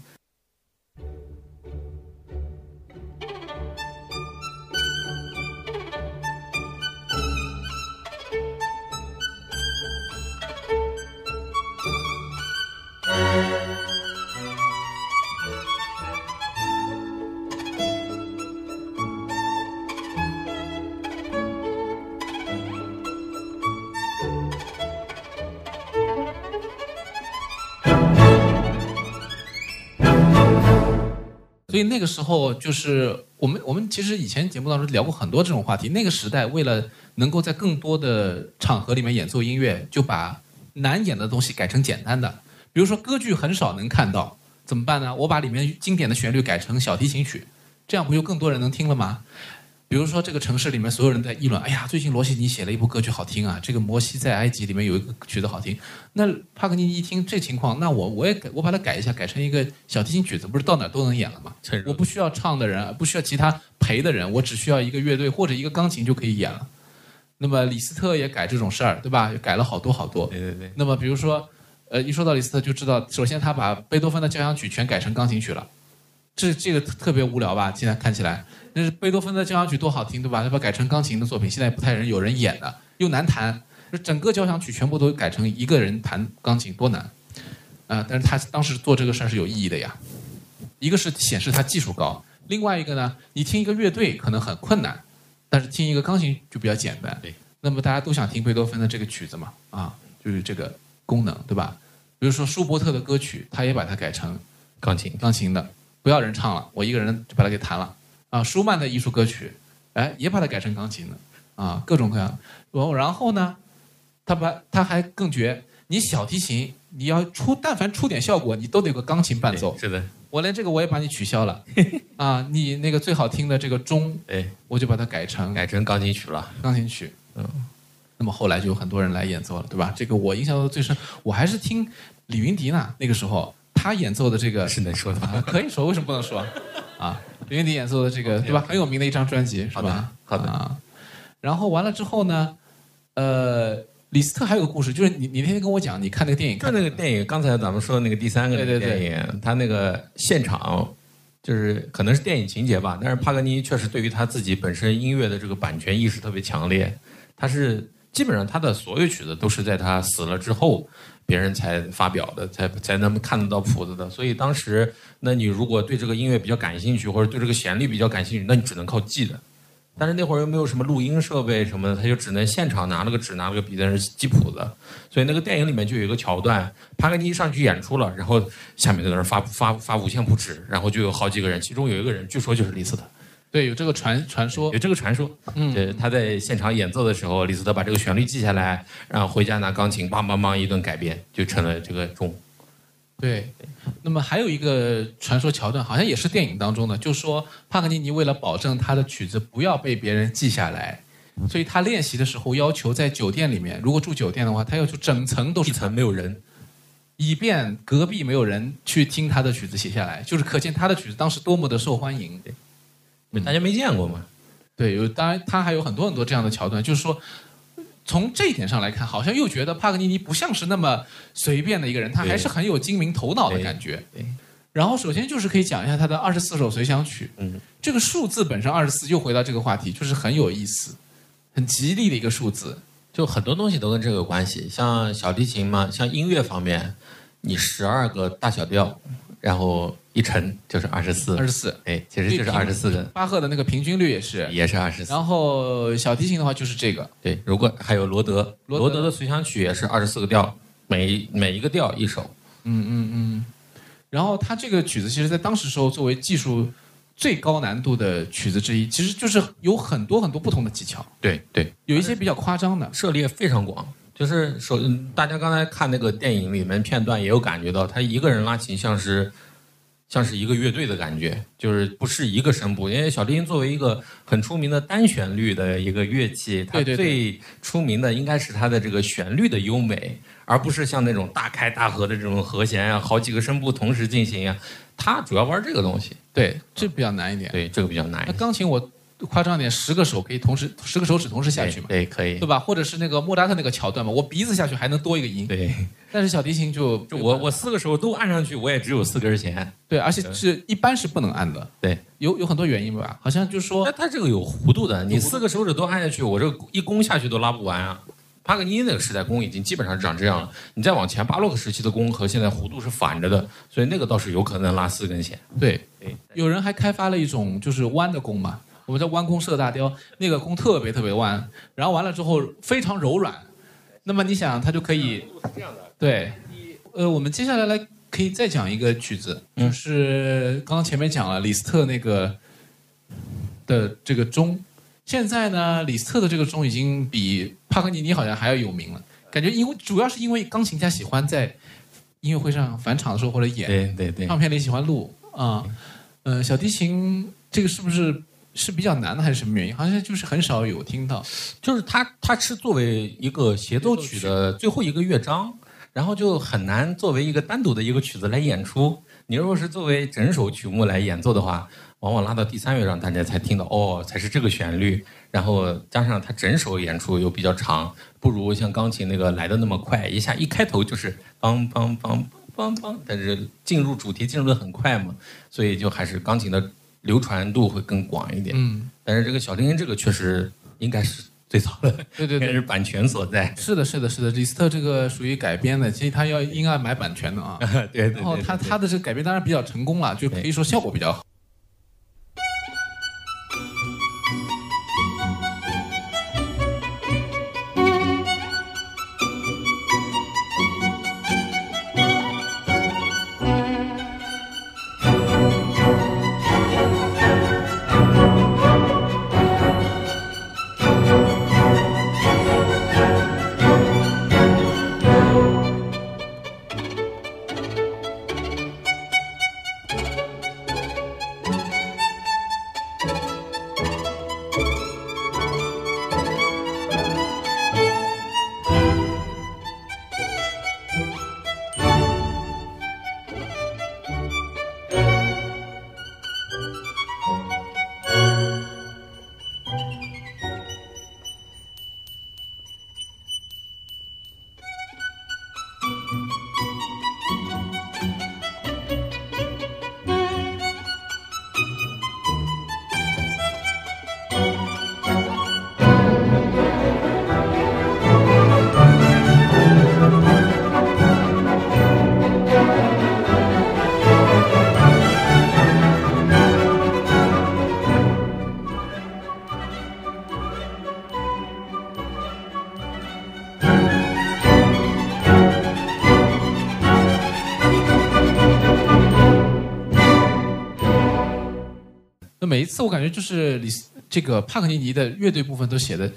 C: 所以那个时候就是我们我们其实以前节目当中聊过很多这种话题。那个时代为了能够在更多的场合里面演奏音乐，就把难演的东西改成简单的。比如说歌剧很少能看到，怎么办呢？我把里面经典的旋律改成小提琴曲，这样不就更多人能听了吗？比如说这个城市里面所有人在议论，哎呀，最近罗西尼写了一部歌曲好听啊，这个《摩西在埃及》里面有一个曲子好听。那帕格尼尼一听这情况，那我我也改，我把它改一下，改成一个小提琴曲子，不是到哪儿都能演了吗？我不需要唱的人，不需要其他陪的人，我只需要一个乐队或者一个钢琴就可以演了。那么李斯特也改这种事儿，对吧？改了好多好多。
D: 对对对，
C: 那么比如说，呃，一说到李斯特就知道，首先他把贝多芬的交响曲全改成钢琴曲了，这这个特别无聊吧？现在看起来，那是贝多芬的交响曲多好听，对吧？他把它改成钢琴的作品，现在不太人有人演的，又难弹，就整个交响曲全部都改成一个人弹钢琴，多难啊、但是他当时做这个事儿是有意义的呀，一个是显示他技术高，另外一个呢，你听一个乐队可能很困难，但是听一个钢琴就比较简单。
D: 对，
C: 那么大家都想听贝多芬的这个曲子嘛，啊，就是这个功能，对吧？比如说舒伯特的歌曲，他也把它改成
D: 钢琴
C: 钢琴的，不要人唱了，我一个人就把它给弹了。啊，舒曼的艺术歌曲，哎，也把它改成钢琴了，啊，各种各样。然后然后呢，他把他还更绝，你小提琴你要出，但凡出点效果，你都得有个钢琴伴奏。
D: 是的，
C: 我连这个我也把你取消了，[laughs] 啊，你那个最好听的这个钟，
D: 哎，
C: 我就把它改成
D: 改成钢琴曲了。
C: 钢琴曲。
D: 嗯，
C: 那么后来就有很多人来演奏了，对吧？这个我印象最深，我还是听李云迪呢，那个时候他演奏的这个
D: 是能说的吗？
C: 啊，可以说，为什么不能说？啊，李云迪演奏的这个，对吧？很有名的一张专辑，是
D: 好的
C: 吧？
D: 好的
C: 啊。然后完了之后呢，呃，李斯特还有个故事，就是你你那天跟我讲，你看那个电影，看
D: 那个电影，刚才咱们说的那个第三个那个电影，他那个现场就是可能是电影情节吧，但是帕格尼确实对于他自己本身音乐的这个版权意识特别强烈，他是基本上他的所有曲子都是在他死了之后。别人才发表的，才才能看得到谱子的，所以当时，那你如果对这个音乐比较感兴趣，或者对这个旋律比较感兴趣，那你只能靠记的。但是那会儿又没有什么录音设备什么的，他就只能现场拿了个纸，拿了个笔在那记谱子。所以那个电影里面就有一个桥段，帕格尼上去演出了，然后下面在那儿发发发五线谱纸，然后就有好几个人，其中有一个人据说就是李斯特，
C: 对有这个传传说
D: 有，这个传说。
C: 嗯，
D: 对，他在现场演奏的时候，李斯特把这个旋律记下来，然后回家拿钢琴梆梆梆一顿改编，就成了这个钟。
C: 对。那么还有一个传说桥段，好像也是电影当中的，就说帕格尼尼为了保证他的曲子不要被别人记下来，所以他练习的时候要求在酒店里面，如果住酒店的话，他要求整层都是
D: 一层没有人，
C: 以便隔壁没有人去听他的曲子写下来，就是可见他的曲子当时多么的受欢迎。嗯
D: 大家没见过嘛？
C: 对，有当然他还有很多很多这样的桥段，就是说。从这一点上来看，好像又觉得帕格尼尼不像是那么随便的一个人，他还是很有精明头脑的感觉。
D: 对，
C: 然后首先就是可以讲一下他的二十四首随想曲。
D: 嗯，
C: 这个数字本身二十四，又回到这个话题，就是很有意思，很吉利的一个数字。
D: 就很多东西都跟这个有关系，像小提琴嘛，像音乐方面，你十二个大小调，然后一乘就是二十四，
C: 二十四，
D: 哎，其实就是二十四个，
C: 巴赫的那个平均律也是，
D: 也是二十四。
C: 然后小提琴的话就是这个，
D: 对，如果还有罗德，
C: 罗德
D: 的随想曲也是二十四个调，每每一个调一首。
C: 嗯嗯嗯。然后他这个曲子，其实在当时时候作为技术最高难度的曲子之一，其实就是有很多很多不同的技巧，
D: 对对，
C: 有一些比较夸张的。
D: 涉猎非常广。就是首，嗯大家刚才看那个电影里面片段也有感觉到，他一个人拉琴像是像是一个乐队的感觉，就是不是一个声部。因为小提琴作为一个很出名的单旋律的一个乐器，它最出名的应该是它的这个旋律的优美，而不是像那种大开大合的这种和弦啊，好几个声部同时进行啊。它主要玩这个东西，
C: 对，这比较难一点。
D: 对这个比较难
C: 那。钢琴我夸张点，十个手可以同时，十个手指同时下去嘛，
D: 对，可以
C: 对。吧？或者是那个莫扎特那个桥段嘛，我鼻子下去还能多一个音。
D: 对，[laughs]
C: 但是小提琴就
D: 就我我四个手都按上去，我也只有四根弦。
C: 对，而且是一般是不能按的。
D: 对，
C: 有有很多原因吧，好像就是说
D: 那它这个有弧度的，你四个手指都按下去，我这个一弓下去都拉不完啊。帕格尼尼那个时代弓已经基本上长这样了，你再往前巴洛克时期的弓和现在弧度是反着的，所以那个倒是有可能拉四根弦。
C: 对
D: 对，
C: 有人还开发了一种就是弯的弓嘛，我们叫弯弓射大雕，那个弓特别特别弯，然后完了之后非常柔软，那么你想它就可以对，呃，我们接下来来可以再讲一个曲子，就是刚刚前面讲了李斯特那个的这个钟，现在呢，李斯特的这个钟已经比帕格尼尼好像还要有名了，感觉因为主要是因为钢琴家喜欢在音乐会上返场的时候或者演，
D: 对对对，
C: 唱片里喜欢录啊，呃，小提琴这个是不是是比较难的，还是什么原因？好像就是很少有听到。
D: 就是它它是作为一个协奏曲的最后一个乐章，然后就很难作为一个单独的一个曲子来演出。你如果是作为整首曲目来演奏的话，往往拉到第三乐章，大家才听到哦，才是这个旋律。然后加上它整首演出又比较长，不如像钢琴那个来的那么快，一下一开头就是梆梆梆梆梆，但是进入主题进入的很快嘛，所以就还是钢琴的流传度会更广一点。
C: 嗯，
D: 但是这个小丁丁这个确实应该是最早的，
C: 对对对
D: 应该是版权所在。
C: 是的，是的，是的，李斯特这个属于改编的，其实他要应该买版权的啊。[laughs]
D: 对对
C: 然后他他的这个改编当然比较成功了，就可以说效果比较好。每一次我感觉就是李这个帕克尼尼的乐队部分都写的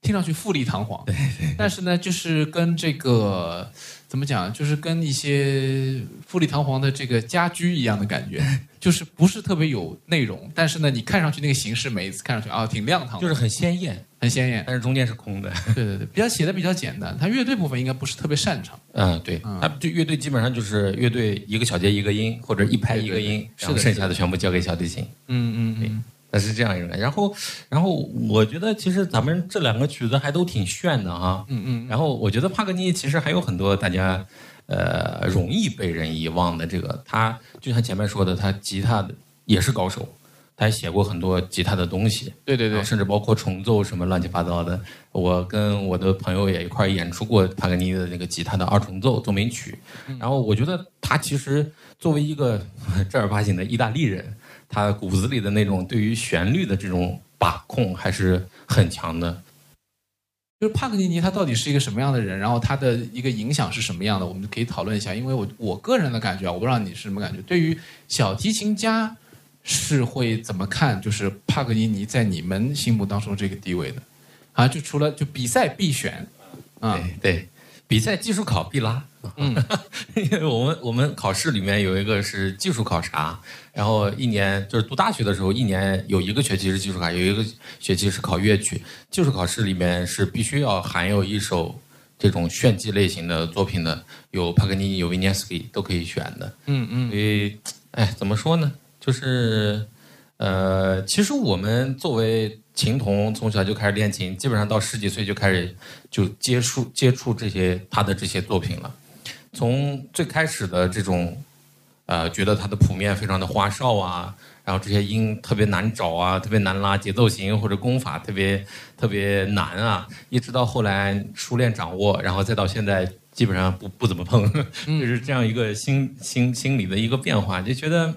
C: 听上去富丽堂皇，对对，但是呢，就是跟这个怎么讲，就是跟一些富丽堂皇的这个家居一样的感觉，[laughs] 就是不是特别有内容，但是呢，你看上去那个形式，每一次看上去啊，挺亮堂，
D: 就是很鲜艳，
C: 很鲜艳，
D: 但是中间是空的。[laughs]
C: 对对对，比较写的比较简单，他乐队部分应该不是特别擅长。
D: 嗯，对，他就乐队基本上就是乐队一个小节一个音，或者一拍一个音，然后剩下的全部交给小提琴。
C: 嗯嗯嗯。
D: 那是这样一种，然后，然后我觉得其实咱们这两个曲子还都挺炫的哈，
C: 嗯嗯，
D: 然后我觉得帕格尼其实还有很多大家，呃，容易被人遗忘的这个，他就像前面说的，他吉他的也是高手，他还写过很多吉他的东西，
C: 对对对，
D: 甚至包括重奏什么乱七八糟的，我跟我的朋友也一块演出过帕格尼的那个吉他的二重奏奏鸣曲，然后我觉得他其实作为一个 [laughs] 正儿八经的意大利人。他骨子里的那种对于旋律的这种把控还是很强的。
C: 就是帕格尼尼他到底是一个什么样的人，然后他的一个影响是什么样的，我们可以讨论一下。因为我我个人的感觉啊，我不知道你是什么感觉。对于小提琴家是会怎么看？就是帕格尼尼在你们心目当中这个地位的啊？就除了就比赛必选
D: 啊，对。比赛技术考必拉，
C: 嗯，
D: 因 [laughs] 为我们我们考试里面有一个是技术考察，然后一年就是读大学的时候，一年有一个学期是技术考，有一个学期是考乐曲。技术考试里面是必须要含有一首这种炫技类型的作品的，有帕格尼尼、有维涅斯基都可以选的。
C: 嗯嗯。
D: 所以，哎，怎么说呢？就是，呃，其实我们作为。琴童从小就开始练琴，基本上到十几岁就开始就接触接触这些他的这些作品了。从最开始的这种，呃，觉得他的谱面非常的花哨啊，然后这些音特别难找啊，特别难拉，节奏型或者功法特别特别难啊，一直到后来熟练掌握，然后再到现在基本上不不怎么碰，[laughs] 就是这样一个心心心理的一个变化，就觉得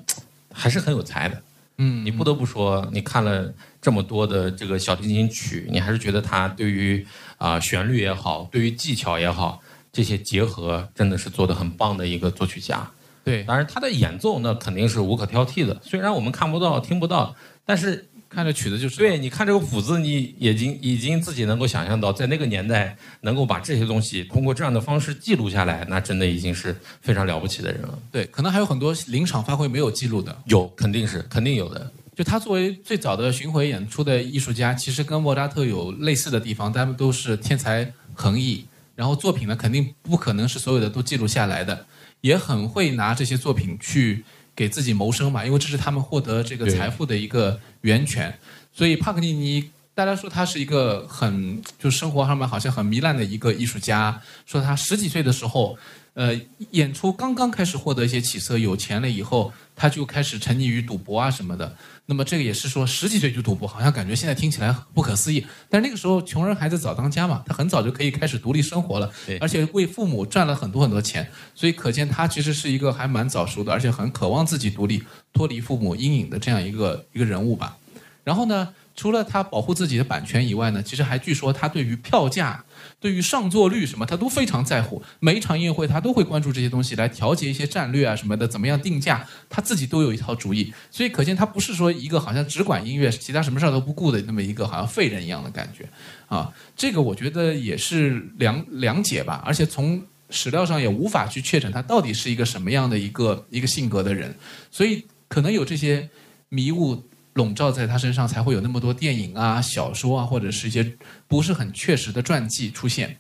D: 还是很有才的。
C: 嗯，
D: 你不得不说，你看了这么多的这个小提琴曲，你还是觉得他对于啊旋律也好，对于技巧也好，这些结合真的是做的很棒的一个作曲家。
C: 对，
D: 当然他的演奏那肯定是无可挑剔的，虽然我们看不到、听不到，但是。
C: 看着曲子就是，
D: 对，你看这个谱子，你已经已经自己能够想象到，在那个年代能够把这些东西通过这样的方式记录下来，那真的已经是非常了不起的人了。
C: 对，可能还有很多临场发挥没有记录的，
D: 有，肯定是，肯定有的。
C: 就他作为最早的巡回演出的艺术家，其实跟莫扎特有类似的地方，他们都是天才横溢，然后作品呢，肯定不可能是所有的都记录下来的，也很会拿这些作品去。给自己谋生嘛，因为这是他们获得这个财富的一个源泉。所以帕格尼尼，大家说他是一个很就生活上面好像很糜烂的一个艺术家。说他十几岁的时候，呃，演出刚刚开始获得一些起色，有钱了以后，他就开始沉溺于赌博啊什么的。那么这个也是说十几岁就赌博，好像感觉现在听起来不可思议。但是那个时候穷人孩子早当家嘛，他很早就可以开始独立生活了，而且为父母赚了很多很多钱，所以可见他其实是一个还蛮早熟的，而且很渴望自己独立、脱离父母阴影的这样一个一个人物吧。然后呢？除了他保护自己的版权以外呢，其实还据说他对于票价、对于上座率什么，他都非常在乎。每一场音乐会，他都会关注这些东西，来调节一些战略啊什么的，怎么样定价，他自己都有一套主意。所以可见他不是说一个好像只管音乐，其他什么事儿都不顾的那么一个好像废人一样的感觉啊。这个我觉得也是两两解吧。而且从史料上也无法去确诊他到底是一个什么样的一个一个性格的人，所以可能有这些迷雾。笼罩在他身上，才会有那么多电影啊、小说啊，或者是一些不是很确实的传记出现。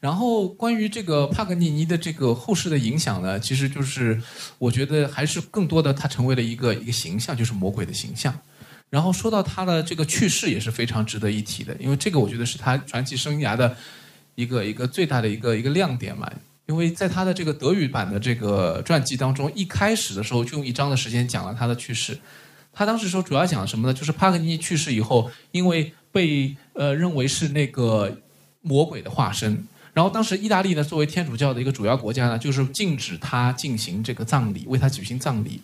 C: 然后，关于这个帕格尼尼的这个后世的影响呢，其实就是我觉得还是更多的，他成为了一个一个形象，就是魔鬼的形象。然后说到他的这个去世也是非常值得一提的，因为这个我觉得是他传奇生涯的一个一个最大的一个一个亮点嘛。因为在他的这个德语版的这个传记当中，一开始的时候就用一章的时间讲了他的去世。他当时说主要讲什么呢？就是帕格尼尼去世以后，因为被呃认为是那个魔鬼的化身，然后当时意大利呢作为天主教的一个主要国家呢，就是禁止他进行这个葬礼，为他举行葬礼。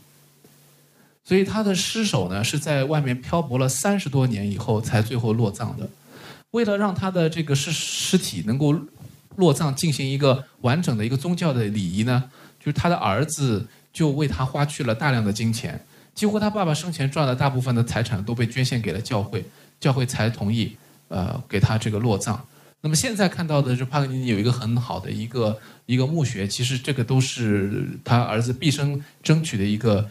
C: 所以他的尸首呢是在外面漂泊了三十多年以后才最后落葬的。为了让他的这个尸尸体能够落葬，进行一个完整的一个宗教的礼仪呢，就是他的儿子就为他花去了大量的金钱。几乎他爸爸生前赚的大部分的财产都被捐献给了教会，教会才同意呃给他这个落葬。那么现在看到的，是帕格尼尼有一个很好的一个一个墓穴，其实这个都是他儿子毕生争取的一个，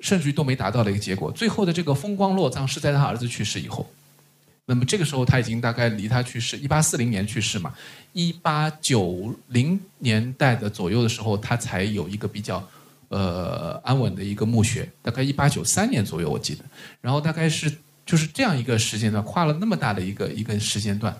C: 甚至于都没达到的一个结果。最后的这个风光落葬是在他儿子去世以后。那么这个时候他已经大概离他去世，一八四零年去世嘛，一八九零年代的左右的时候，他才有一个比较呃安稳的一个墓穴，大概一八九三年左右我记得。然后大概是就是这样一个时间段，跨了那么大的一个一个时间段。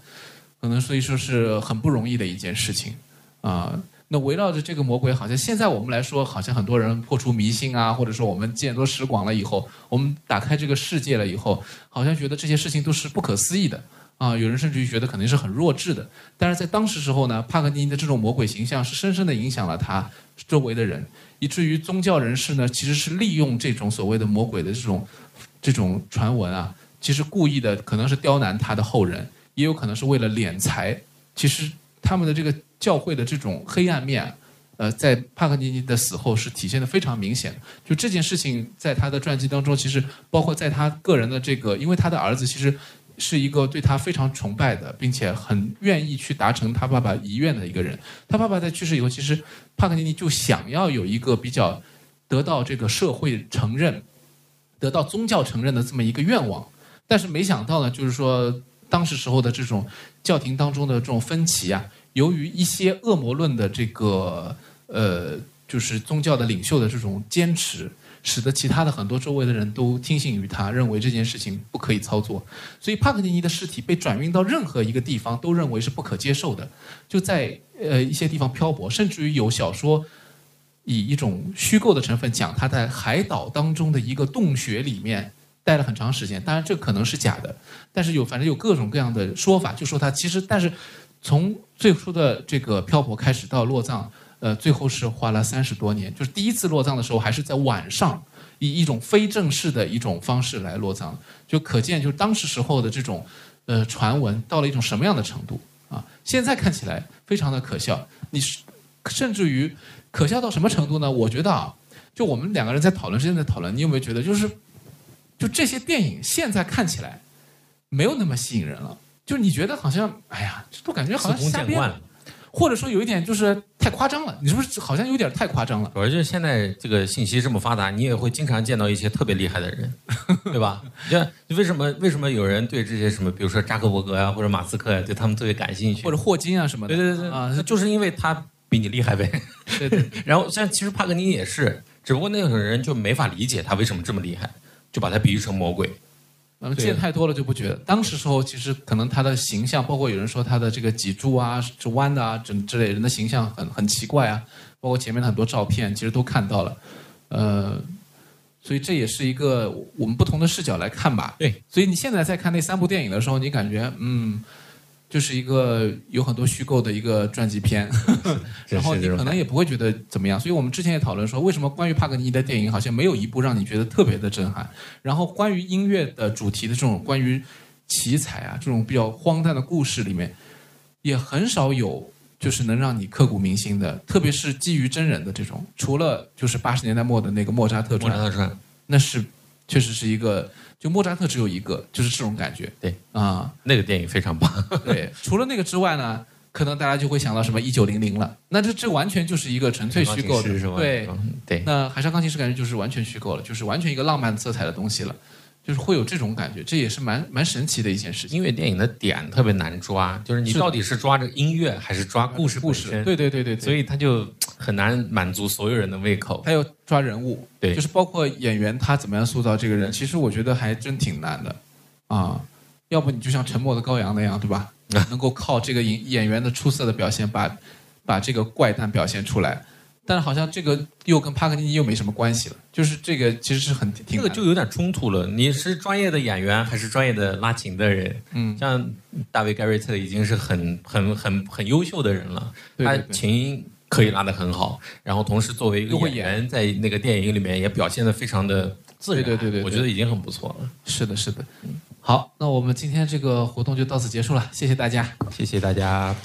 C: 可能所以说是很不容易的一件事情，啊，那围绕着这个魔鬼，好像现在我们来说，好像很多人破除迷信啊，或者说我们见多识广了以后，我们打开这个世界了以后，好像觉得这些事情都是不可思议的，啊，有人甚至于觉得肯定是很弱智的。但是在当时时候呢，帕格尼尼的这种魔鬼形象是深深的影响了他周围的人，以至于宗教人士呢，其实是利用这种所谓的魔鬼的这种这种传闻啊，其实故意的可能是刁难他的后人。也有可能是为了敛财，其实他们的这个教会的这种黑暗面，呃，在帕克尼尼的死后是体现的非常明显。就这件事情，在他的传记当中，其实包括在他个人的这个，因为他的儿子其实是一个对他非常崇拜的，并且很愿意去达成他爸爸遗愿的一个人。他爸爸在去世以后，其实帕克尼尼就想要有一个比较得到这个社会承认、得到宗教承认的这么一个愿望，但是没想到呢，就是说。当时时候的这种教廷当中的这种分歧啊，由于一些恶魔论的这个呃，就是宗教的领袖的这种坚持，使得其他的很多周围的人都听信于他，认为这件事情不可以操作。所以帕克尼尼的尸体被转运到任何一个地方，都认为是不可接受的，就在呃一些地方漂泊，甚至于有小说以一种虚构的成分讲他在海岛当中的一个洞穴里面。待了很长时间，当然这可能是假的，但是有反正有各种各样的说法，就说他其实，但是从最初的这个漂泊开始到落葬，呃，最后是花了三十多年。就是第一次落葬的时候还是在晚上，以一种非正式的一种方式来落葬，就可见就是当时时候的这种呃传闻到了一种什么样的程度啊？现在看起来非常的可笑，你是甚至于可笑到什么程度呢？我觉得啊，就我们两个人在讨论之间在讨论，你有没有觉得就是？就这些电影现在看起来没有那么吸引人了，就你觉得好像，哎呀，这都感觉好像瞎编，或者说有一点就是太夸张了，你是不是好像有点太夸张了？
D: 主要就是现在这个信息这么发达，你也会经常见到一些特别厉害的人，[laughs] 对吧？你看为什么为什么有人对这些什么，比如说扎克伯格呀，或者马斯克呀，对他们特别感兴趣，
C: 或者霍金啊什么的？
D: 对对对啊，就是因为他比你厉害呗。
C: 对对。[laughs]
D: 然后像其实帕格尼也是，只不过那种人就没法理解他为什么这么厉害。就把他比喻成魔鬼，
C: 嗯，见太多了就不觉得。当时时候其实可能他的形象，包括有人说他的这个脊柱啊是弯的啊，这之类人的形象很很奇怪啊。包括前面的很多照片，其实都看到了，呃，所以这也是一个我们不同的视角来看吧。
D: 对，
C: 所以你现在在看那三部电影的时候，你感觉嗯。就是一个有很多虚构的一个传记片，[laughs] [laughs] 然后你可能也不会觉得怎么样。所以我们之前也讨论说，为什么关于帕格尼尼的电影好像没有一部让你觉得特别的震撼？然后关于音乐的主题的这种关于奇才啊，这种比较荒诞的故事里面，也很少有就是能让你刻骨铭心的，特别是基于真人的这种。除了就是八十年代末的那个莫扎特传，那是确实是一个。就莫扎特只有一个，就是这种感觉。
D: 对
C: 啊，
D: 那个电影非常棒。
C: 对，除了那个之外呢，可能大家就会想到什么一九零零了。那这这完全就是一个纯粹虚构的，对
D: 对。
C: 那海上钢琴师感觉就是完全虚构了，就是完全一个浪漫色彩的东西了。就是会有这种感觉，这也是蛮蛮神奇的一件事情。
D: 音乐电影的点特别难抓，就是你到底是抓这个音乐还是抓故事
C: 故事？对对对对，
D: 所以他就很难满足所有人的胃口。
C: 还有抓人物，
D: 对，
C: 就是包括演员他怎么样塑造这个人，其实我觉得还真挺难的啊。要不你就像《沉默的羔羊》那样，对吧？[laughs] 能够靠这个演演员的出色的表现，把把这个怪诞表现出来。但是好像这个又跟帕克尼尼又没什么关系了，就是这个其实是很挺
D: 这个就有点冲突了。你是专业的演员还是专业的拉琴的人？嗯，像大卫盖瑞特已经是很很很很优秀的人了，他琴可以拉得很好，然后同时作为一个演员，在那个电影里面也表现得非常的自然。
C: 对对对，
D: 我觉得已经很不错了。
C: 是的，是的。好，那我们今天这个活动就到此结束了，谢谢大家，
D: 谢谢大家。